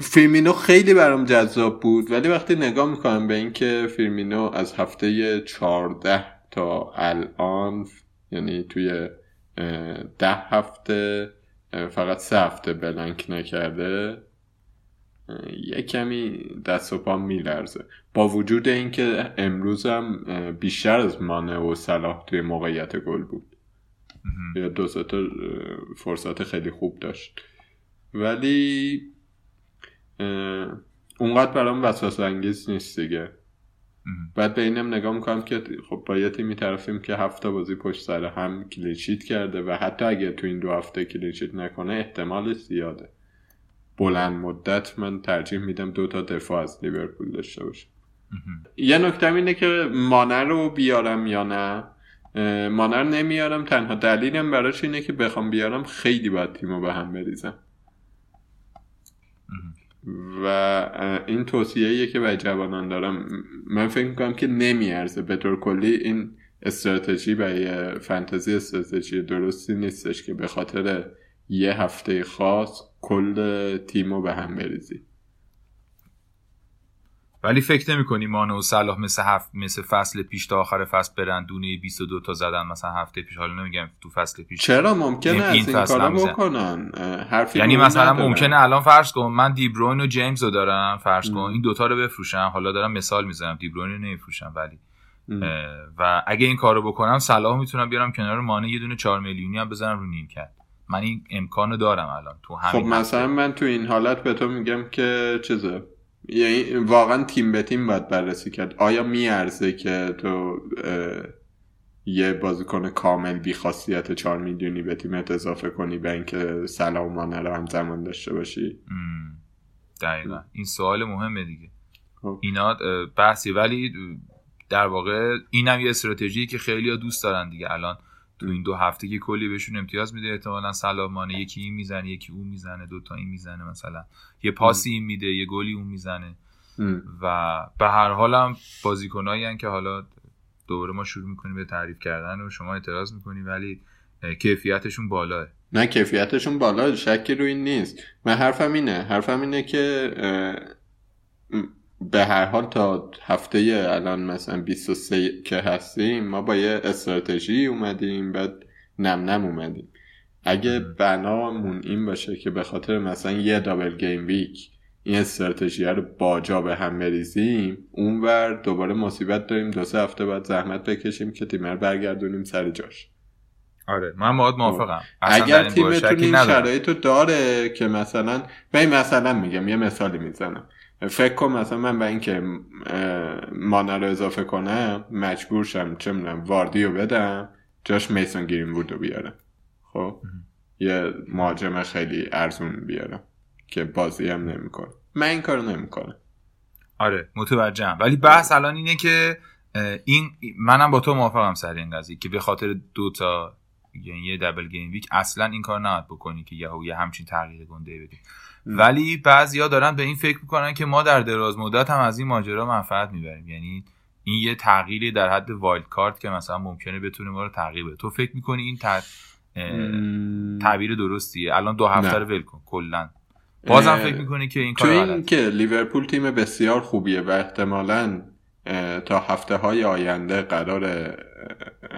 فیرمینو خیلی برام جذاب بود. ولی وقتی نگاه می‌کنم به اینکه فیرمینو از هفته 14 تا الان یعنی توی ده هفته فقط سه هفته بلنک نکرده یه کمی دست و پا میلرزه. با وجود اینکه امروز هم بیشتر از مانه و صلاح توی موقعیت گل بود. یا دو تا فرصت خیلی خوب داشت. ولی اونقدر برام وسواس انگیز نیست دیگه. بعد به اینم نگاه می‌کنم که خب با یه تیمی طرفیم که هفته بازی پشت سر هم کلیشیت کرده و حتی اگه تو این دو هفته کلیشیت نکنه احتمال زیاده. بلند مدت من ترجیح میدم دو تا دفاع از لیورپول داشته باشه یه نکته اینه که مانر رو بیارم یا نه مانر نمیارم. تنها دلیلم براش اینه که بخوام بیارم خیلی باید تیمو به هم بریزم. و این توصیه که به جوانان دارم. من فکر می‌کنم که نمیارزه. به طور کلی این استراتژی برای فانتزی استراتژی درستی نیستش که به خاطر یه هفته خاص کل تیم رو به هم بریزی. ولی فکر نمی کنی مانو و صلاح مثل هفت مثل فصل پیش تا آخر فصل برن دونه 22 تا زدن مثلا هفته پیش؟ حالا نمیگم تو فصل پیش چرا؟ ممکنه از این کارا بکنن. حرفی یعنی مثلا ممکنه الان فرض کن من دیبروین و جیمز رو دارم فرض کن این دوتا رو بفروشم. حالا دارم مثال می‌زنم دیبروین رو نمیفروشم ولی. و اگه این کارو بکنم صلاح می‌تونم بیارم کنار مانه یه دونه 4 میلیونی هم بزنم رو نیم کرد. من این امکانو دارم الان تو همین خب مثلا من تو این حالت به تو میگم که چیزه یعنی واقعا تیم به تیم باید بررسی کرد. آیا میارزه که تو یه بازیکن کامل بی خاصیت 4 میلیونی به تیمت اضافه کنی به اینکه سلام و رو هم زمان داشته باشی؟ دقیقا. این سوال مهمه دیگه. خب. اینا بحثی ولی در واقع اینم یه استراتژی که خیلی ها دوست دارن دیگه. الان تو این دو هفته که کلی بهشون امتیاز میده احتمالا سلامانه یکی این می‌زنه یکی اون می‌زنه دوتا این می‌زنه مثلا. یه پاسی این میده یه گلی اون می‌زنه. و به هر حال هم بازیکنایی که حالا دوباره ما شروع می‌کنیم به تعریف کردن و شما اعتراض می‌کنی ولی کیفیتشون بالاه. نه کیفیتشون بالا شکی روی این نیست. من حرفم اینه حرفم اینه که به هر حال تا هفته الان مثلا 23 که هستیم ما با یه استراتژی اومدیم بعد نم نم اومدیم. اگه بنامون این باشه که به خاطر مثلا یه دابل گیم ویک این استراتژی رو باجا به هم بریزیم اونور دوباره مصیبت داریم دو سه هفته بعد زحمت بکشیم که تیم رو برگردونیم سر جاش. آره من باید موافقم. اگر تیمتون این شرایط رو داره که مثلا من مثلا میگم یه مثالی می‌زنم. فکر کن مثلا من به اینکه مانا رو اضافه کنم مجبور شم چه می‌دونم واردی رو بدم جاش میسون گیرین بود رو بیارم. خب؟ یه مهاجم خیلی ارزون بیارم که بازی هم نمی‌کنه. من این کارو نمی‌کنم. آره متوجهم. ولی بحث الان اینه که این منم با تو موافقم سر این قضیه که به خاطر دو تا یعنی یه دبل گیم ویک اصلا این کار نباید بکنی که یهو یه همچین تغییر گنده بدی. ولی بعضیا دارن به این فکر می‌کنن که ما در دراز مدت هم از این ماجرا منفعت می‌بریم. یعنی این یه تغییری در حد وایلد کارت که مثلا ممکنه بتونه ما رو تغییر بده. تو فکر می‌کنی این تعبیر درستیه؟ الان دو هفته رو ول کن کلا. بازم فکر می‌کنی که این کار این که لیورپول تیم بسیار خوبیه و احتمالا تا هفته های آینده قرار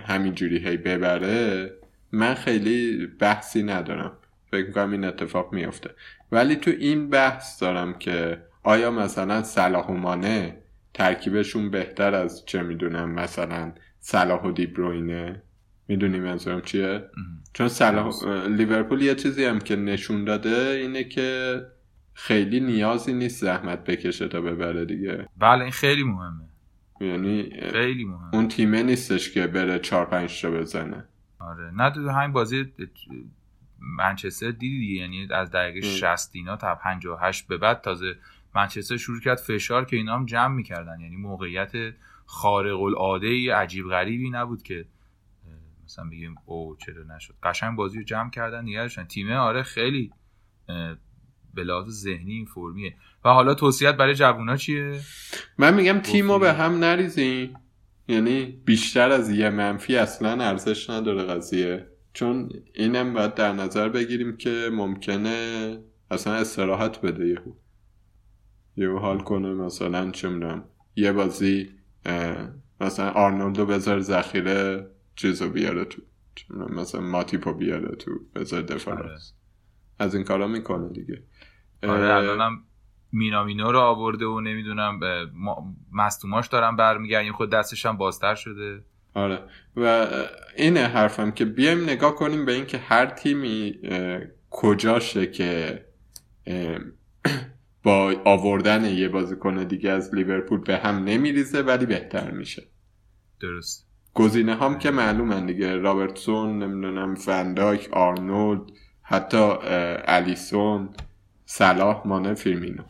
همینجوری هی ببره من خیلی بحثی ندارم. فکر می‌کنم این اتفاق میفته ولی تو این بحث دارم که آیا مثلا صلاح و مانه ترکیبشون بهتر از چه می‌دونم مثلا صلاح و دیبروینه؟ می‌دونی منظورم چیه؟ چون صلاح لیورپول یه چیزی هم که نشون داده اینه که خیلی نیازی نیست زحمت بکشه تا ببره دیگه. بله این خیلی مهمه. یعنی خیلی مهمه. اون تیمه نیستش که بره چهار پنج تا بزنه. آره. نه تو همین بازی منچستر دیدی یعنی از دقیقه 60 اینا تا 58 به بعد تازه منچستر شروع کرد فشار که اینا هم جمع می‌کردن. یعنی موقعیت خارق العاده عجیب غریبی نبود که مثلا بگیم او چرا نشد. قشنگ بازی رو جمع کردن نگرشن تیمه آره خیلی به لحاظ ذهنی این فرمیه. و حالا توصیت برای جوونا چیه؟ من میگم تیمو به هم نریزیم یعنی بیشتر از یه منفی اصلا ارزش نداره قضیه. چون اینم باید در نظر بگیریم که ممکنه اصلا استراحت بده یهو. یهو حال کنه مثلا چه می‌دونم یه بازی مثلا آرنولدو بذار ذخیره چیزو بیاره تو مثلا ماتیپو بیاره تو بذار دفاع آره. از این کارا می‌کنه دیگه. آره الانم مینامینو رو آورده و نمی‌دونم مستوماش دارن برمیگردیم خود دستش هم بازتر شده. آره. و اینه حرفم که بیایم نگاه کنیم به اینکه هر تیمی کجاشه که با آوردن یه بازیکن دیگه از لیورپول به هم نمیریزه ولی بهتر میشه. درست. گزینه هم که معلومن دیگه. رابرتسون نمی‌دونم فن‌دایک آرنولد حتی آلیسون صلاح مانه فیرمینو.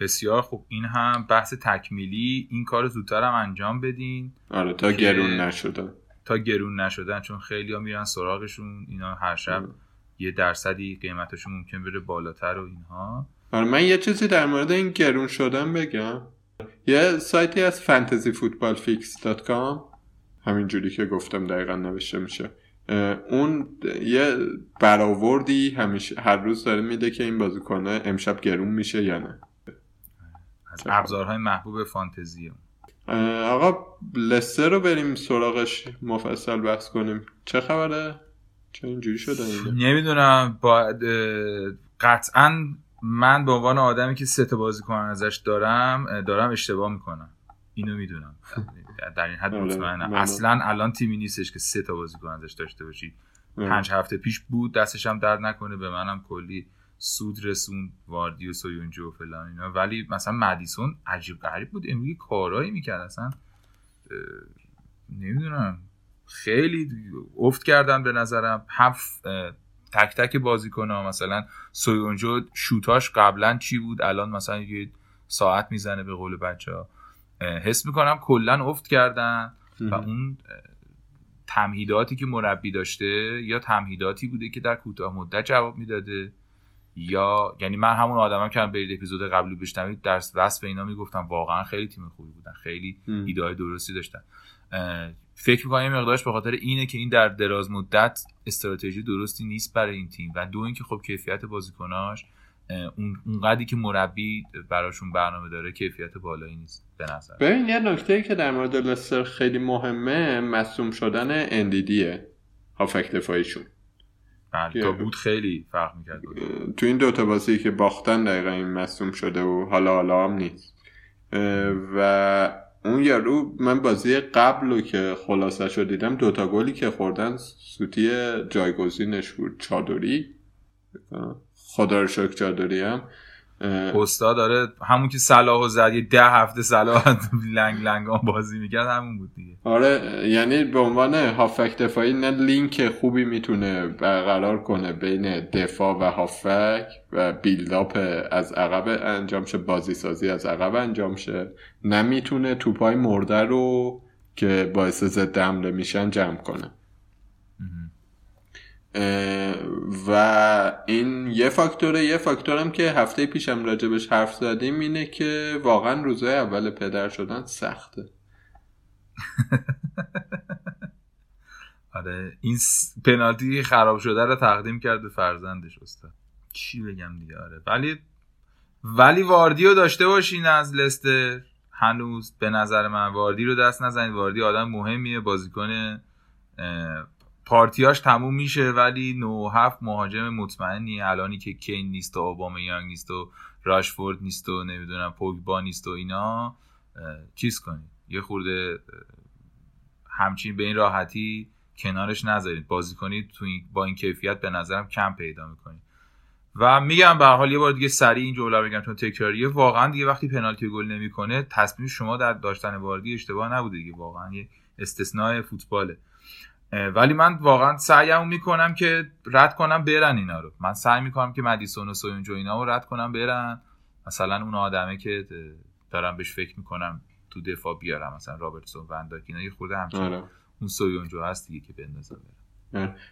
بسیار خوب. این هم بحث تکمیلی. این کار زودتر هم انجام بدین. آره تا گرون نشدن. تا گرون نشدن چون خیلی ها میرن سراغشون. اینا هر شب یه درصدی قیمتشون ممکن بره بالاتر و اینها. آره من یه چیزی در مورد این گرون شدن بگم. یه سایتی از Fantasy Football Fix dot com همین جوری که گفتم دقیقا نوشته میشه. اون یه برآوردی همیشه هر روز داره میده که این بازیکنه امشب گرون میشه یا نه. از ابزارهای محبوب فانتزی آقا لسه رو بریم سراغش مفصل بحث کنیم. چه خبره؟ چه اینجوری شده نمی‌دونم. با قطعا من به عنوان آدمی که سه تا بازیکن ازش دارم دارم اشتباه می‌کنم. اینو می‌دونم. در این حد آره، مطمئنم. اصلا الان تیمی نیستش که سه تا بازیکن ازش داشته باشی. پنج هفته پیش بود دستش هم درد نکنه به منم کلی سود رسون واردی و سویونجو و فلان اینا. ولی مثلا مدیسون عجیب غریب بود. امروز کارایی می‌کرد اصلا. نمی‌دونم. خیلی افت کردن به نظرم. هفت تک تک بازیکن ها مثلا سویونجو شوتاش قبلا چی بود؟ الان مثلا یه ساعت می‌زنه به قول بچه ها حس می‌کنم کلا افت کردن. و اون تمهیداتی که مربی داشته یا تمهیداتی بوده که در کوتاه مدت جواب می‌داده. یا یعنی من همون آدمم که برید اپیزود قبلی بشنوید در وصف اینا می‌گفتم. واقعا خیلی تیم خوبی بودن. خیلی ایده درستی داشتن. فکر می‌کنم یه مقدارش به خاطر اینه که این در دراز مدت استراتژی درستی نیست برای این تیم. و دو اینکه خب کیفیت بازیکناش اون اونقدری که مربی براشون برنامه داره کیفیت بالایی نیست به نظر. ببین یه نکته که در مورد لستر خیلی مهمه مصوم شدن اندیدیه هافک دفاعیشون. بله. بود خیلی فرق می‌کرد تو این دوتا بازی که باختن دقیقا این مصوم شده و حالا حالا هم نیست. و اون یارو من بازی قبل رو که خلاصه شد دیدم دوتا گلی که خوردن سوتی جایگزینش بود. چادری. خدا رو شکر چادری هم. استاد داره همون که صلاح و زد یه ده هفته صلاح لنگ لنگان بازی می‌کرد همون بود دیگه. آره یعنی به عنوان هافک دفاعی نه لینک خوبی می‌تونه برقرار کنه بین دفاع و هافک و بیلداپ از عقب انجام شه بازی سازی از عقب انجام شه. نه می‌تونه توپای مرده رو که باعث ضد حمله میشن جمع کنه. و این یه فاکتوره یه فاکتورم که هفته پیشم راجبش حرف زدیم اینه که واقعا روزای اول پدر شدن سخته. آره این پنالتی خراب شده رو تقدیم کرد به فرزندش استاد. چی بگم دیگه؟ آره ولی ولی واردی داشته باشین از لستر. هنوز به نظر من واردی رو دست نزنید. واردی آدم مهمیه بازیکن پارتیاش تموم میشه ولی نو هفت مهاجم مطمئنی. الانی که کین نیست و اوباما یانگ نیست و راشفورد نیست و نمی‌دونم پوگبا نیست و اینا چیز کنید. یه خورده همچین به این راحتی کنارش نذارید. بازی کنید تو با این کیفیت به نظرم کم پیدا می‌کنید. و میگم به حال یه بار دیگه سریع این جمله بگم چون تکراریه واقعا دیگه وقتی پنالتی گل نمی‌کنه تصمیم شما در داشتن واردی اشتباه نبوده دیگه. واقعا یه استثناء فوتباله. ولی من واقعا سعیم می‌کنم که رد کنم برن اینا رو. من سعی می‌کنم که مدیسون و سویونجو اینا رو رد کنم برن. مثلا اون آدمه که دارم بهش فکر می‌کنم تو دفاع بیارم. مثلا رابرتسون ون‌دایک اینا یه خورده همچنین آره. اون سویونجو هست دیگه که بندازم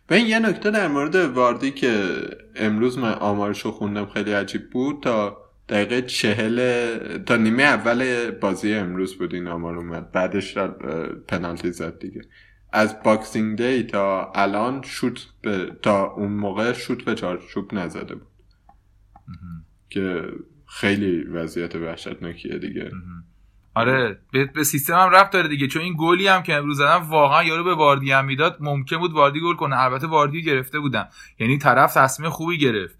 به این یه نکته در مورد واردی که امروز من آمارشو خوندم خیلی عجیب بود. تا دقیقه چهل تا نیمه اول بازی امروز بود این آمار اومد. بعدش پنالتی زد دیگه. از Boxing Day تا الان شوت به تا اون موقع شوت به چارچوب نزده بود. که خیلی وضعیت وحشتناکیه دیگه. آره به, سیستم هم رفت داره دیگه. چون این گلی هم که امروز زدن واقعا یارو به واردی هم می‌داد ممکن بود واردی گل کنه. البته واردی گرفته بودن. یعنی طرف تصمیم خوبی گرفت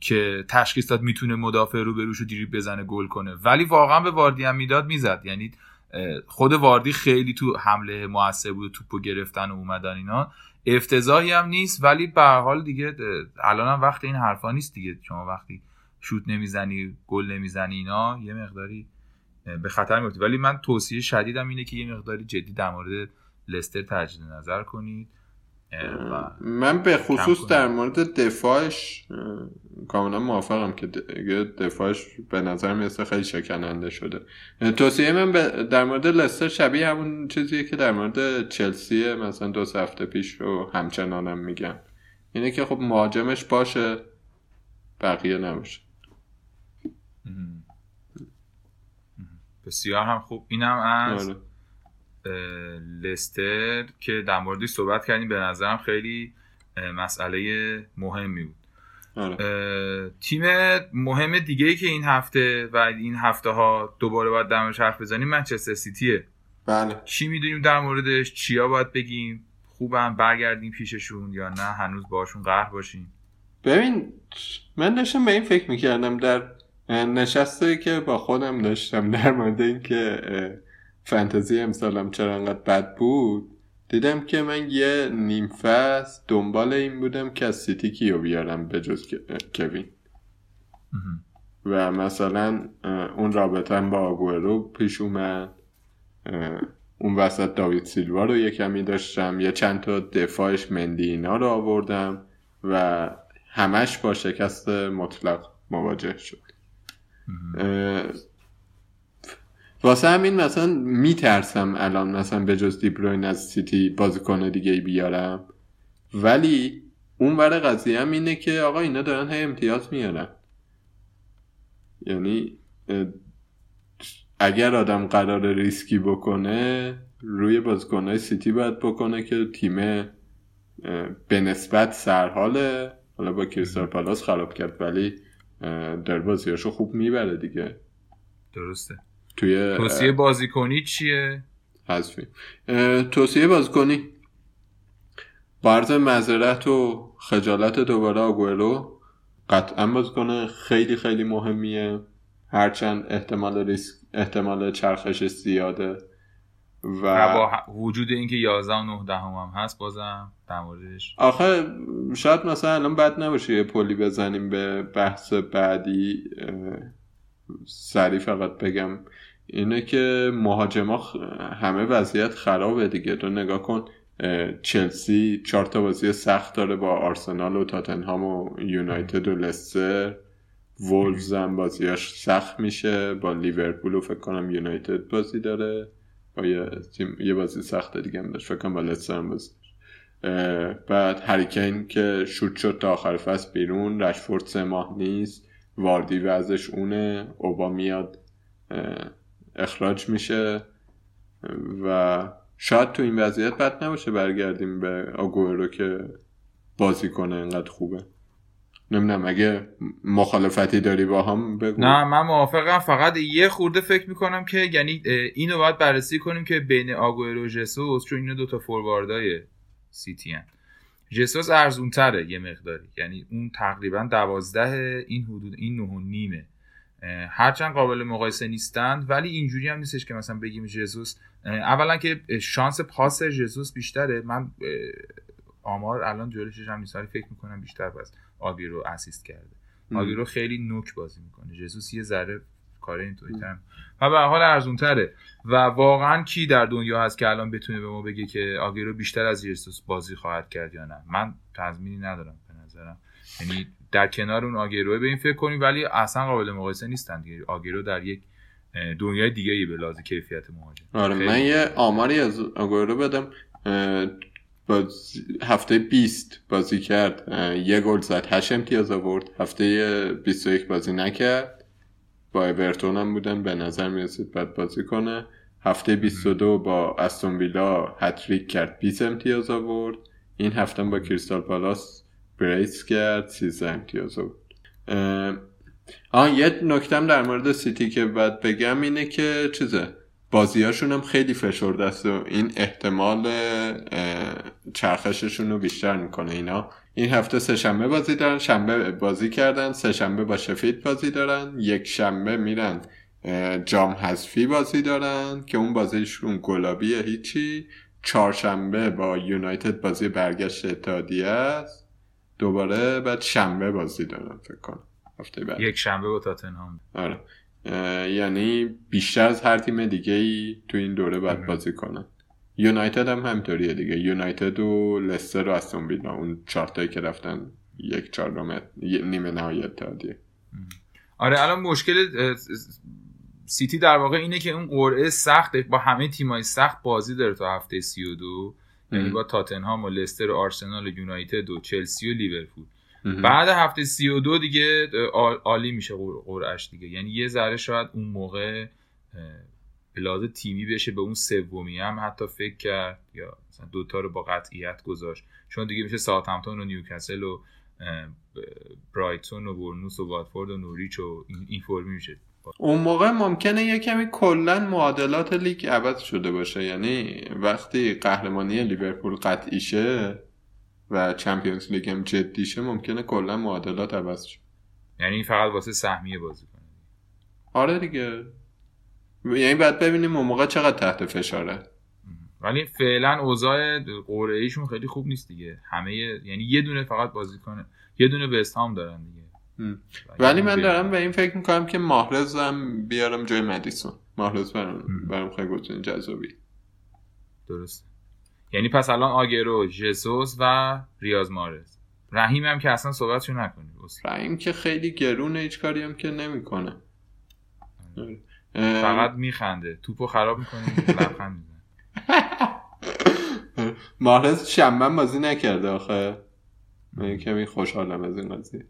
که تشخیص داد می‌تونه مدافع رو به روش دیری بزنه گل کنه. ولی واقعا به واردی هم می‌داد می‌زد. یعنی خود واردی خیلی تو حمله موثر بود توپو گرفتن و اومدن اینا. افتضاحی هم نیست ولی به حال دیگه الان هم وقت این حرفا نیست دیگه. شما وقتی شوت نمی‌زنی گل نمی‌زنی اینا یه مقداری به خطر میفتی ولی من توصیه شدیدم اینه که یه مقداری جدی در مورد لستر تجدید نظر کنید. من به خصوص در مورد دفاعش کاملا موافقم که دفاعش به نظر می‌رسه خیلی شکننده شده. توصیه من در مورد لستر شبیه همون چیزیه که در مورد چلسی مثلا دو هفته پیش رو همچنانم میگم اینه که خب مهاجمش باشه بقیه نباشه. بسیار هم خوب. اینم از آره. لستر که در موردی صحبت کردیم به نظرم خیلی مسئله مهمی بود. آره. تیم مهم دیگه ای که این هفته و این هفته ها دوباره باید در حرف بزنیم منچستر سیتیه. بله. چی می‌دونیم در موردش؟ چیا باید بگیم؟ خوبم برگردیم پیششون یا نه؟ هنوز باشون قهر باشیم. ببین من داشتم به این فکر می‌کردم در نشسته که با خودم داشتم در مورد اینکه فانتزی امسالم چرا انقدر بد بود؟ دیدم که من یه نیم فصل دنبال این بودم که از سیتی کیو بیارم به جز کوین. و مثلا اون رابطه با آگورو پیش اومد. اون وسط داوید سیلوا رو یه کمی داشتم. یه چند تا دفاعش مندی اینا رو آوردم و همش با شکست مطلق مواجه شد. واسه همین مثلا میترسم الان مثلا به جز دیبروین از سیتی بازیکن دیگه بیارم. ولی اون ور قضیه هم اینه که آقا اینا دارن هی امتیاز میارن. یعنی اگر آدم قرار ریسکی بکنه روی بازیکنهای سیتی باید بکنه که تیم به نسبت سرحاله. حالا با کریستال پالاس خراب کرد ولی در بازیاشو خوب می‌بره دیگه. درسته. توی توصیه بازیکنی چیه؟ حذفی. توصیه بازیکنی. برز مذارت و خجالت دوباره آگورو قطعا بازیکن خیلی خیلی مهمیه. هرچند احتمال ریسک احتمال چرخش زیاده و با وجود اینکه 11 و 9 دهم هم هست بازم در موردش. آخه شاید مثلا الان بد نباشه یه پلی بزنیم به بحث بعدی. سریع فقط بگم اینه که مهاجما همه وضعیت خرابه دیگه. تو نگاه کن چلسی چهار تا بازی سخت داره با آرسنال و تاتنهام و یونایتد و لستر. وولفز هم بازیاش سخت میشه. با لیورپول و فکر کنم یونایتد بازی داره. با یه, یه بازی سخت دیگه هم داشت. فکر کنم با لستر هم بازی بعد هریکین که شوت شد تا آخر فصل بیرون. رشفورد سه ماه نیست. واردی وزش اونه. اوبا میاد اخراج میشه و شاید تو این وضعیت بد نباشه برگردیم به آگوئرو که بازی کنه انقدر خوبه. نمی‌دونم اگه مخالفتی داری با هم بگو. نه من موافقم. فقط یه خورده فکر می‌کنم که یعنی اینو باید بررسی کنیم که بین آگوئرو و جسوس چون اینو دوتا فورواردای سیتی هن. جسوس ارزون تره یه مقداری. یعنی اون تقریبا دوازده این حدود این نه نیمه. هرچند قابل مقایسه نیستند ولی اینجوری هم نیستش که مثلا بگیم جزوس اولا که شانس پاس جزوس بیشتره. من آمار الان جلوشش هم نیست فکر می‌کنم بیشتر بس رو اسیست کرده. رو خیلی نوک بازی می‌کنه. جزوس یه ذره کار اینطوری و به حال ارزون تره و واقعا کی در دنیا هست که الان بتونه به ما بگه که رو بیشتر از جزوس بازی خواهد کرد یا نه؟ من تضمینی ندارم. نظرم یعنی در کنار اون آگیرو به این فکر کنیم ولی اصلا قابل مقایسه نیستن دیگه. آگیرو در یک دنیای دیگه ای به لحاظ کیفیت مهاجم. آره من یه آماری از آگیرو بدم. هفته 20 بازی کرد. یه گل زد. 8 امتیاز آورد. هفته 21 بازی نکرد. با اورتون هم بودن. به نظر می‌رسید بعد بازی کنه. هفته 22 با استون ویلا هتریک کرد. 20 امتیاز آورد. این هفته با کریستال پالاس بریس کرد 13 امتیاز بود آه یه نکتم در مورد سیتی که باید بگم اینه که چیزه بازیاشون هم خیلی فشرده است و این احتمال چرخششون رو بیشتر می‌کنه اینا. این هفته سه شنبه بازی دارن شنبه بازی کردن سه شنبه با شفید بازی دارن یک شنبه میرن جام حذفی بازی دارن که اون بازیشون گلابیه هیچی. چهارشنبه با یونایتد بازی برگشت اتحادیه است. دوباره بعد شنبه بازی دارن فکر کنم. هفته بعد. یک شنبه با تاتنهام. آره. یعنی بیشتر از هر تیم دیگه ای تو این دوره باید بازی کنن. یونایتد هم همطوریه دیگه. یونایتد و لستر و استون ویلا اون چارتایی که رفتن یک چهارم نیمه نهایی اتحادیه آره الان مشکل سیتی در واقع اینه که اون قرعه سخت با همه تیمای سخت بازی داره تا هفته 32 یعنی با تاتنهام و لستر و آرسنال و یونایتد و چلسی و لیورپول. بعد هفته 32 دیگه عالی میشه قرعش دیگه. یعنی یه ذره شاید اون موقع پلاز تیمی بشه به اون سومی هم حتی فکر کرد. یا مثلا دوتا رو با قطعیت گذاشت. چون دیگه میشه ساوثهمپتون و نیوکاسل و برایتون و بورنموث و واتفورد و نوریچ و این فرمی میشه. اون موقع ممکنه یه کمی کلا معادلات لیگ عوض شده باشه. یعنی وقتی قهرمانی لیورپول قطعی شه و Champions League هم جدی شه ممکنه کلا معادلات عوض شه. یعنی فقط واسه سهمیه بازی کنه. آره دیگه. یعنی بعد ببینیم اون موقع چقدر تحت فشاره. ولی فعلا اوضاع قرعه ایشون خیلی خوب نیست دیگه. همه یعنی یه دونه فقط بازی کنه یه دونه به هم دارن دیگه. ولی من دارم به این فکر می‌کنم که ماهرزم بیارم جای مدیسون. ماهرز برام, برام خیلی گفتون جذابی. درست یعنی پس الان آگرو ژسوس و ریاض مارز رحیم هم که اصلا صحبتشو نکنی رحیم که خیلی گرونه هیچ کاری هم که نمی‌کنه. فقط میخنده. توپو خراب می‌کنه لبخند می‌زنه. شنبه بازی نکرده آخه. من کمی خوشحالم از این قضیه.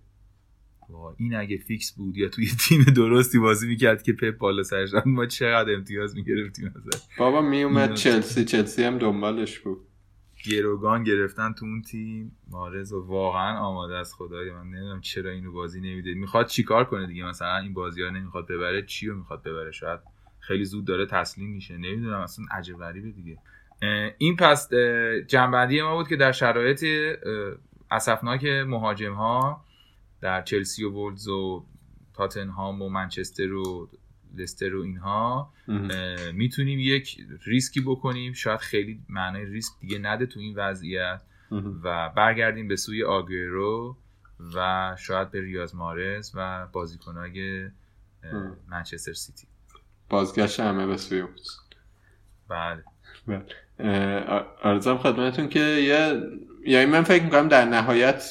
این اگه فیکس بود یا توی تیم درستی بازی می‌کرد که پپ بالا سرش ما چقدر امتیاز می‌گرفتیم ازش؟ بابا میومد چلسی چلسی هم دنبالش بود. گروگان گرفتن تو اون تیم. مارز و واقعا آماده است خدای من. نمی‌دونم چرا اینو بازی نمیده می‌خواد چیکار کنه دیگه؟ مثلا این بازی ها نمی‌خواد ببره چی رو می‌خواد ببره؟ شاید خیلی زود داره تسلیم میشه. نمی‌دونم اصلا عجب غریبه دیگه. این پس جنبندی ما بود که در شرایط اسفناک مهاجم ها در چلسی و وولز و تاتنهام و منچستر و لستر و اینها می‌تونیم یک ریسکی بکنیم. شاید خیلی معنای ریسک دیگه نده تو این وضعیت و برگردیم به سوی آگورو و شاید به ریاض محرز و بازیکنهای منچستر سیتی. بازگشت همه به سوی بله. عرضم خدمتتون که یه یعنی من فکر می‌کنم در نهایت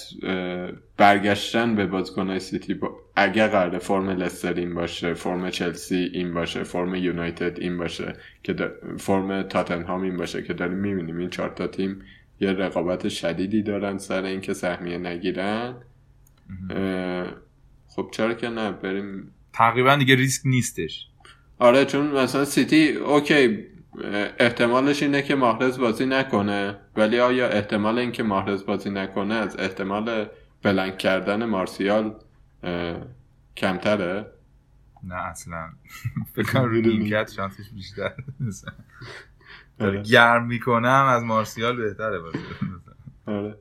برگشتن به بازیکنهای سیتی با... اگر قرار فرم لستر این باشه فرم چلسی این باشه فرم یونایتد این باشه که فرم تاتنهام این باشه که داریم می‌بینیم. این چهار تا تیم یه رقابت شدیدی دارن سر اینکه سهمیه نگیرن. خب چرا که نه؟ بریم. تقریبا دیگه ریسک نیستش. آره چون مثلا سیتی اوکی احتمالش اینه که ماهرز بازی نکنه. ولی آیا احتمال اینکه ماهرز بازی نکنه از احتمال بلنک کردن مارسیال کمتره؟ نه اصلا. فکر روی شانسش بیشتر آره. گرم می‌کنم از مارسیال بهتره آره.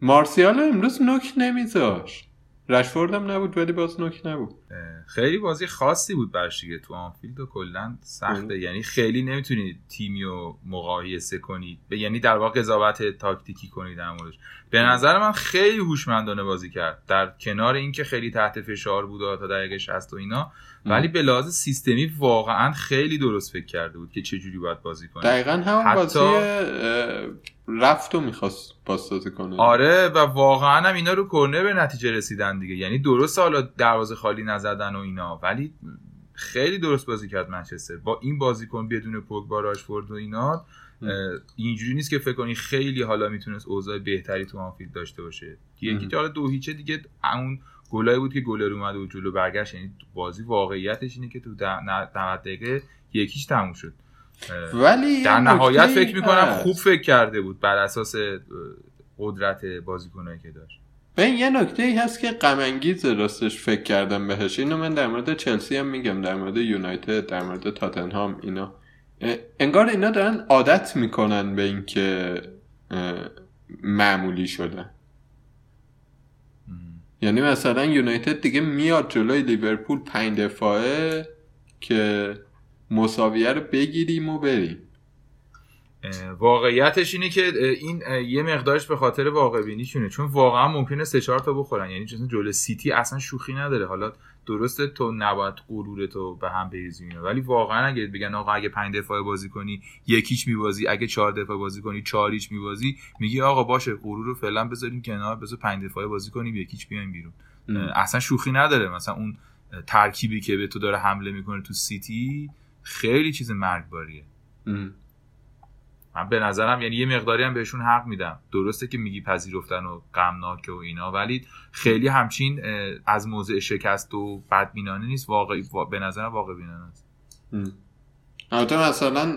مارسیال امروز نوک نمیذاشت. رشفورد هم نبود ولی باز نوک نبود. خیلی بازی خاصی بود برش دیگه تو آنفیلد و کلا سخته. یعنی خیلی نمی‌تونید تیمی رو مقایسه کنید یعنی در واقع قضاوت تاکتیکی کنید در موردش. به نظر من خیلی هوشمندانه بازی کرد. در کنار اینکه خیلی تحت فشار بود تا دقیقه 60 و اینا ولی به لحاظ سیستمی واقعا خیلی درست فکر کرده بود که چه جوری باید بازی کنه. دقیقا همون حتی... بازی رفت و می‌خواست بازسازی کنه. آره و واقعا هم اینا رو کرنر به نتیجه رسیدن دیگه. یعنی درست حالا دروازه خالی نزدن و اینا ولی خیلی درست بازی کرد منچستر. با این بازیکن بدون پوگبا راشفورد و اینا اینجوری نیست که فکر کنی خیلی حالا می‌تونست اوضاع بهتری تو آنفیلد داشته باشه. یکی که حالا دو هیچه دیگه اون گلایی بود که گلر اومد و جلو برگشت. یعنی بازی واقعیتش اینه که تو 90 دقیقه یکیش تموم شد. ولی در نهایت فکر می‌کنم خوب فکر کرده بود بر اساس قدرت بازیکنایی که داشت. به یه نکته ای هست که غم راستش فکر کردم بهش. اینو من در مورد چلسی هم میگم در مورد یونایتد در مورد تاتنهام اینا. انگار اینا دارن عادت می‌کنن به اینکه معمولی شدن. یعنی مثلا یونایتد دیگه میاد جلوی لیورپول پنج دفاعه که مساویه رو بگیریم و بریم. واقعیتش اینه که این یه مقدارش به خاطر واقع بینیشونه چون واقعا ممکنه سه چهار تا بخورن. یعنی جلو سیتی اصلا شوخی نداره. حالا درسته تو نباید غرور تو به هم بریزی ولی واقعا اگه بگن آقا اگه پنج دفاعه بازی کنی یکیش میبازی اگه چهار دفاعه بازی کنی چهاریش میبازی میگی آقا باشه غرور رو فعلا بذاریم کنار بذار پنج دفاعه بازی کنیم یکیش بیایم بیرون. اصلا شوخی نداره. مثلا اون ترکیبی که به تو داره حمله می‌کنه تو سیتی خیلی چیز مرگباریه. من به نظرم یعنی یه مقداری هم بهشون حق میدم. درسته که میگی پذیرفتن و غمناکه و اینا ولی خیلی همچین از موضع شکست و بدبینانه نیست. واقعی به نظرم واقع بینانه است. البته مثلا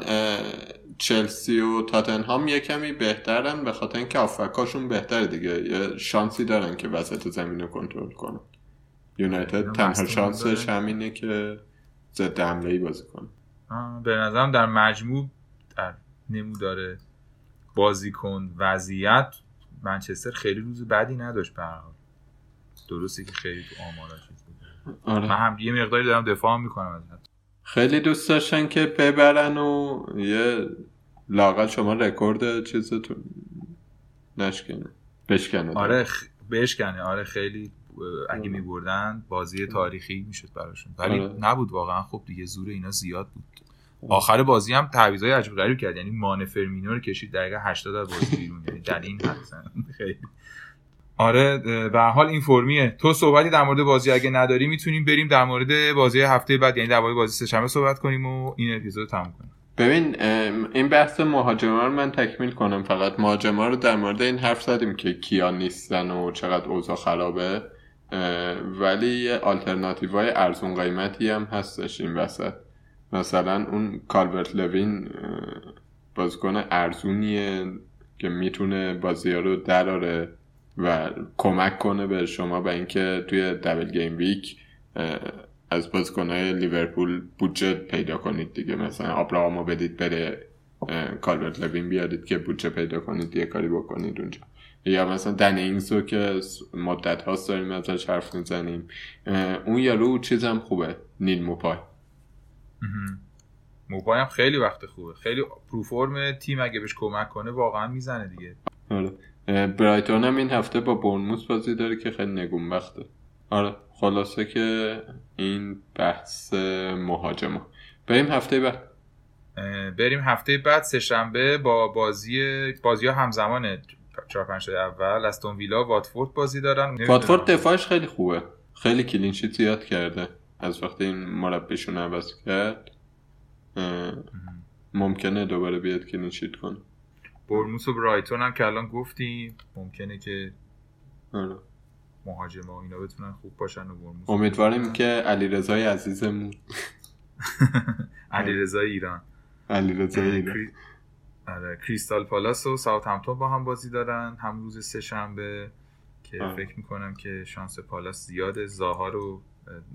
چلسی و تاتنهام یه کمی بهترن به خاطر اینکه آفکاشون بهتره دیگه. یه شانسی دارن که وسط زمین رو کنترل کنن. یونایتد تنها شانسش همینه که ضد حمله ای بازی کنه. به نظرم در مجموع در نمودار بازیکن وضعیت منچستر خیلی روز بدی نداشت به درسته که خیلی تو آماراش آره. من هم یه مقداری دارم دفاع می‌کنم ازت. خیلی دوست داشتن که ببرن و یه لاقل شما رکورد چیزتون نشکنه بشکنه. آره خ... بشکنه. آره خیلی اگه میبردن بازی تاریخی می‌شد براشون. ولی آره. نبود واقعا. خب دیگه زور اینا زیاد بود. آخر بازی هم تعویضای عجیب غریب کرد. یعنی مان فرمینو رو کشید دقیقه 80 از بازی بیرون. یعنی در این خیلی. آره به حال این فرمیه. تو صحبتی در مورد بازی اگه نداری می‌تونیم بریم در مورد بازی هفته بعد. یعنی در مورد بازی سه‌شنبه صحبت کنیم و این اپیزود تموم کنیم. ببین این بحث مهاجما رو من تکمیل کنم فقط. مهاجما رو در مورد این حرف زدیم که کیا نیستن و چقدر اوضاع خرابه. ولی یه آلترناتیو های ارزون قیمتی هم هستش این وسط. مثلا اون کالورت لوین بازیکن ارزونیه که می‌تونه بازی رو دراره و کمک کنه به شما به اینکه توی double game week از های لیورپول بودجه پیدا کنید دیگه. مثلا آبراهامو بدید بره کالورت لوین بیارید که بودجه پیدا کنید یه کاری بکنید اونجا. یا مثلا دن اینگزو که مدت هاست داریم ازش حرف می‌زنیم. اون یارو چیزم خوبه نیل موپای موپای هم خیلی وقت خوبه. خیلی پروفورم تیم اگه بهش کمک کنه واقعا می‌زنه دیگه. آره. برایتون هم این هفته با برنموس بازی داره که خیلی نگون وقته آره خلاصه که این بحث مهاجمه بریم هفته بعد. بریم هفته بعد سهشنبه با بازی بازی ها همزمانه چهار پنج اول. استون ویلا واتفورد بازی دارن. واتفورد دفاعش خیلی خوبه. خیلی clean sheet زیاد کرده. از وقتی این مربیشون عوض کرد ممکنه دوباره بیاد clean sheet کنه. بورنموث و برایتون هم که الان گفتیم ممکنه که آره. مهاجم ها اینا بتونن خوب باشن و برموس امیدواریم که علی رضای عزیزمون. علی رضای ایران. علی رضای ایران. آره کریستال پالاس و ساوت همتون با هم بازی دارن. هم روز سه شنبه که. فکر می‌کنم که شانس پالاس زیاده. زاها رو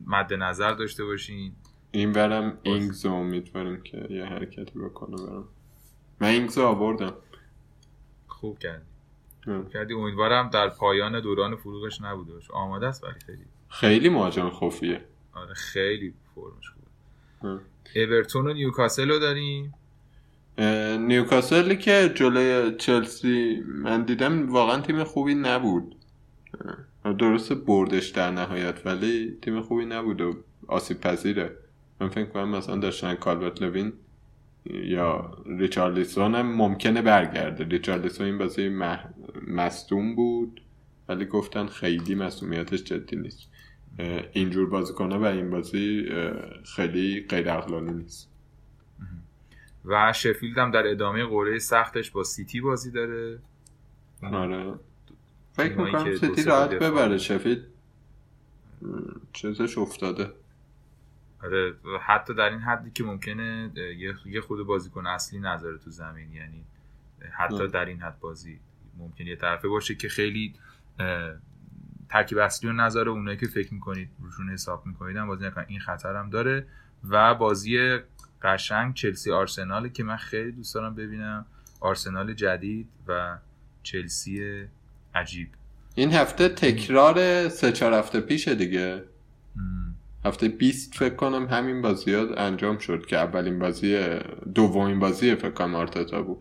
مد نظر داشته باشین. این برم اینگز امیدواریم که یه حرکتی بکنه برم من اینگز آوردم. خوب کردی. کردی. امیدوارم در پایان دوران فروغش نبوده باشه. آماده است ولی خیلی. خیلی مهاجم خوفیه. آره خیلی فرمش خوبه. اورتون و نیوکاسل رو داریم؟ نیوکاسلی که جلوی چلسی من دیدم واقعا تیم خوبی نبود. درست بردش در نهایت ولی تیم خوبی نبود و آسیب پذیره. من فکر کنم مثلا داشتن کالبرت لوین یا ریچارلیسون هم ممکنه برگرده. ریچارلیسون این بازی مح... مستوم بود ولی گفتن خیلی مصومیتش جدی نیست. اینجور بازی کنه و این بازی خیلی غیر اقلالی نیست. و شفیلد هم در ادامه قوره سختش با سیتی بازی داره. آره. فکر می‌کنم سیتی راحت ببره. شفیلد چیزش افتاده. آره حتی در این حدی که ممکنه یه خود بازیکن اصلی نذاره تو زمین. یعنی حتی در این حد بازی ممکن یه طرفه باشه که خیلی ترکیب اصلی رو نذاره. اونایی که فکر می‌کنید روشون حساب می‌کنید هم بازی نکن این خطر هم داره. و بازی قشنگ چلسی آرسنال که من خیلی دوست دارم ببینم. آرسنال جدید و چلسی عجیب. این هفته تکرار سه چهار هفته پیشه دیگه. هفته 20 فکر کنم همین بازی ها انجام شد که اولین بازی دومین بازی فکر کنم آرتتا بود.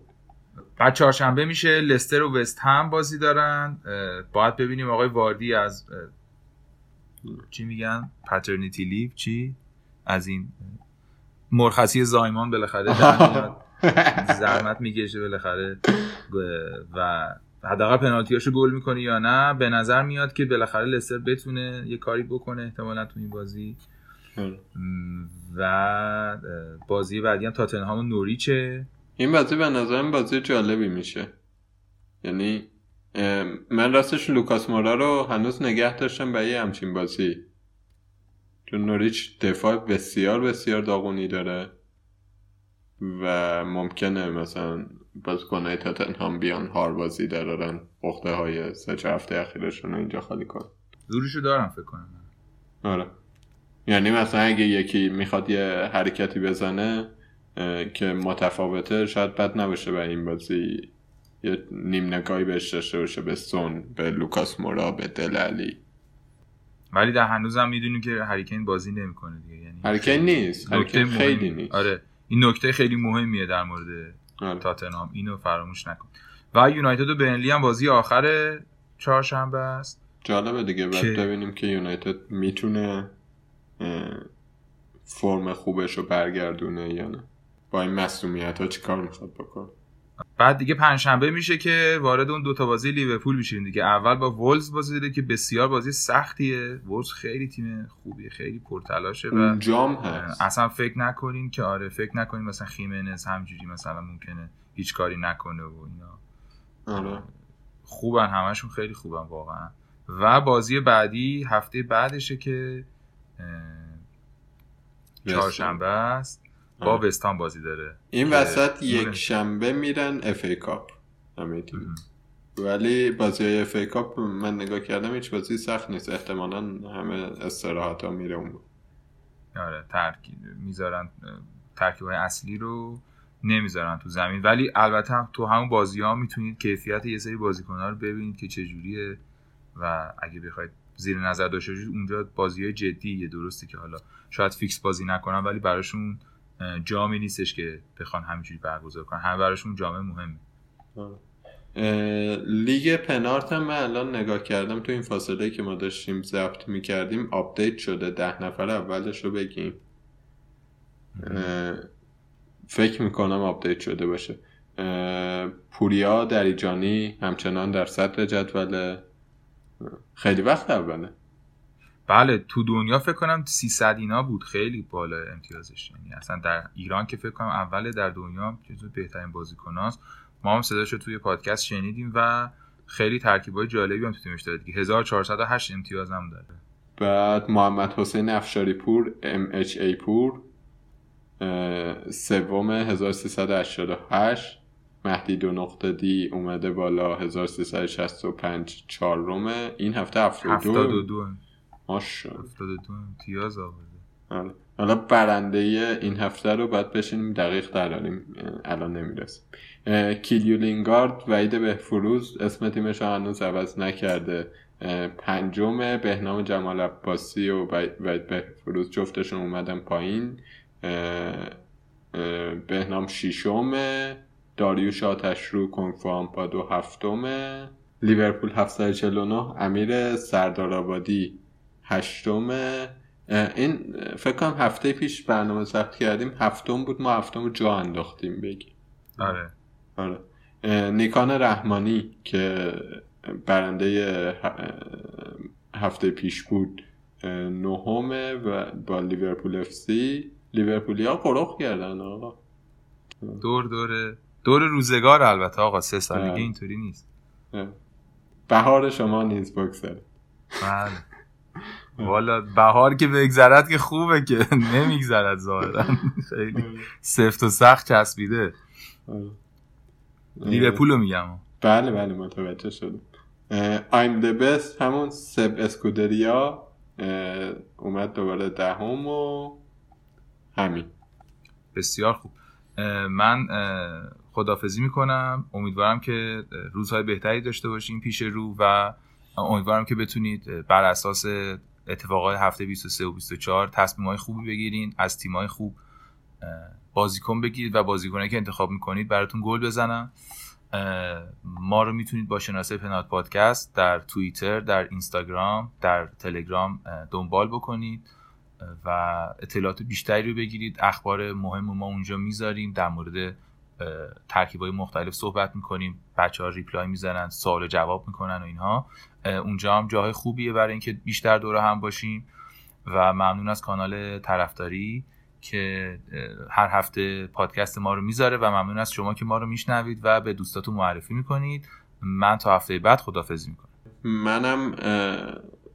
بعد چهارشنبه میشه لستر و وست هم بازی دارن. باید ببینیم آقای واردی از چی میگن؟ پاترنیتی لیو چی؟ از این مرخصی زایمان بالاخره زحمت می‌کشه بالاخره. و حداقل پنالتیاشو گل می‌کنه یا نه به نظر میاد که بالاخره لستر بتونه یه کاری بکنه احتمالا تو این بازی. و بازی بعدی هم تاتنهام و نوریچه. این بازی به نظرم بازی جالبی میشه. یعنی من راستش لوکاس مورا رو هنوز نگه داشتم یه همچین بازی. چون نوریچ دفاع بسیار بسیار داغونی داره. و ممکنه مثلا بازیکنهای تاتنهام بیان هار بازی دارن بخته های سه چه هفته اخیرشون اینجا خالی کن زورشو دارم فکر کنم. آره. یعنی مثلا اگه یکی می‌خواد یه حرکتی بزنه که متفاوته شاید بد نباشه به این بازی. یه نیم نگاهی بهش داشته باشه به سون به لوکاس مورا به دل علی. ولی در هنوزم می‌دونیم که هریکین بازی نمی‌کنه دیگه یعنی هریکین نیست. هریکین خیلی نیست. آره. این نکته خیلی مهمیه در مورد. تاتنهام. اینو فراموش نکن. و یونایتد و برنلی هم بازی آخر چهارشنبه است. جالبه دیگه. بعد که... ببینیم که یونایتد می‌تونه فرم خوبش رو برگردونه یا نه. با این مسئولیت ها چی کار می‌خواد بکنه؟ بعد دیگه پنجشنبه میشه که وارد اون دوتا بازی لیورپول میشیم دیگه. اول با وولز بازی دیده که بسیار بازی سختیه. وولز خیلی تیم خوبیه خیلی پرتلاشه و جام هست. اصلا فکر نکنین که آره فکر نکنین مثلا خیمنز همجوری مثلا ممکنه هیچ کاری نکنه و اینا. آره. خوبن همشون خیلی خوبن واقعا. و بازی بعدی هفته بعدشه که چهارشنبه است. با وستهام بازی داره. این وسط یک شنبه میرن FA Cup. ولی بازی های FA Cup من نگاه کردم هیچ بازی سخت نیست. احتمالا همه استراحت ها میره اون آره ترکیب می‌ذارن ترکیب های اصلی رو نمی‌ذارن تو زمین. ولی البته تو همون بازی ها می‌تونید کیفیت یه سری بازیکن ها رو ببینید که چجوریه. و اگه بخواید زیر نظر داشته باشید اونجا بازی های جدیه درسته که حالا شاید فیکس بازی نکنن ولی براشون جامی نیستش که بخوان همینجوری برگزار کنن. همه براشون جام مهمه. لیگ پنارت هم من الان نگاه کردم تو این فاصله که ما داشتیم ضبط می‌کردیم update شده ده نفر اولش رو بگیم. فکر می‌کنم update شده باشه. پوریا دریجانی همچنان در صدر جدول. خیلی وقت اوله بله تو دنیا فکر کنم 300 اینا بود. خیلی بالا امتیازش. یعنی اصلا در ایران که فکر کنم اول در دنیا جزو بهترین بازیکناست. ما هم صداشو توی پادکست شنیدیم و خیلی ترکیبای جالبی هم تو تیمش داره دیگه. 1408 امتیاز هم داره. بعد محمد حسین افشاری پور MHA پور. سوم 1388 مهدی دو نقطه دی اومده بالا 1365 چهارم. این هفته 72 72 ماشاءالله. 72 امتیاز آورده. آره. حالا برنده این هفته رو باید بشینیم دقیق دراریم الان نمی‌رسیم. کیلیولینگارد وعید بهفروز اسم تیمش هنوز عوض نکرده. پنجم بهنام جمال عباسی و وعید بهفروز جفتشون اومدن پایین. بهنام شیشم داریوش آتش رو کنگفو پادو هفتم. لیورپول 749 امیر سردار آبادی. هشتم این فکر کنم هفته پیش برنامه ضبط کردیم. هفتم بود ما هفتم جا انداختیم بگیم. آره. آره. نیکان رحمانی که برنده هفته پیش بود نهمه و با لیورپول اف سی. لیورپولی ها قرخ کردن آقا. دور دور دور روزگار البته آقا. سه سالگی اینطوری نیست. بهار شما نیز بگذره بله. والا بهار که بگذرد که خوبه که نمیگذرد ظاهرا. خیلی سفت و سخت چسبیده. لیورپول رو میگم. بله بله متوجه شدم. I'm the best همون سب اسکودریا اومد دوباره دهم و همین. بسیار خوب. من خدافزی می‌کنم. امیدوارم که روزهای بهتری داشته باشیم پیش رو و امیدوارم که بتونید بر اساس اتفاقات هفته 23 و 24 تصمیم های خوبی بگیرین از تیم های خوب بازیکن بگیرید و بازیکنه که انتخاب می‌کنید براتون گل بزنم. ما رو می‌تونید با شناسه پنات پادکست در توییتر در اینستاگرام در تلگرام دنبال بکنید و اطلاعات بیشتری رو بگیرید. اخبار مهم ما اونجا می‌ذاریم در مورد ترکیب های مختلف صحبت می‌کنیم. بچه ها ریپلای می‌زنن سوال جواب می‌کنن و اینها. اونجا هم جاهای خوبیه برای اینکه بیشتر دوره هم باشیم و ممنون از کانال طرفداری که هر هفته پادکست ما رو می‌ذاره و ممنون از شما که ما رو میشنوید و به دوستاتون معرفی می‌کنید. من تا هفته بعد خدافزی می‌کنم. منم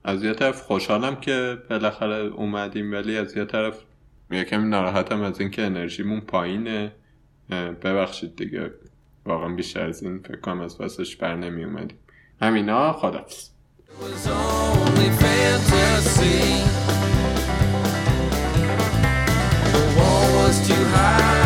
از یه طرف خوشحالم که بالاخره اومدیم ولی از یه طرف یکم ناراحتم از اینکه انرژیمون پایینه. ببخشید دیگه واقعا بیشتر از این فکر کنم از پسش بر نمی اومدیم همینا خدافز too high.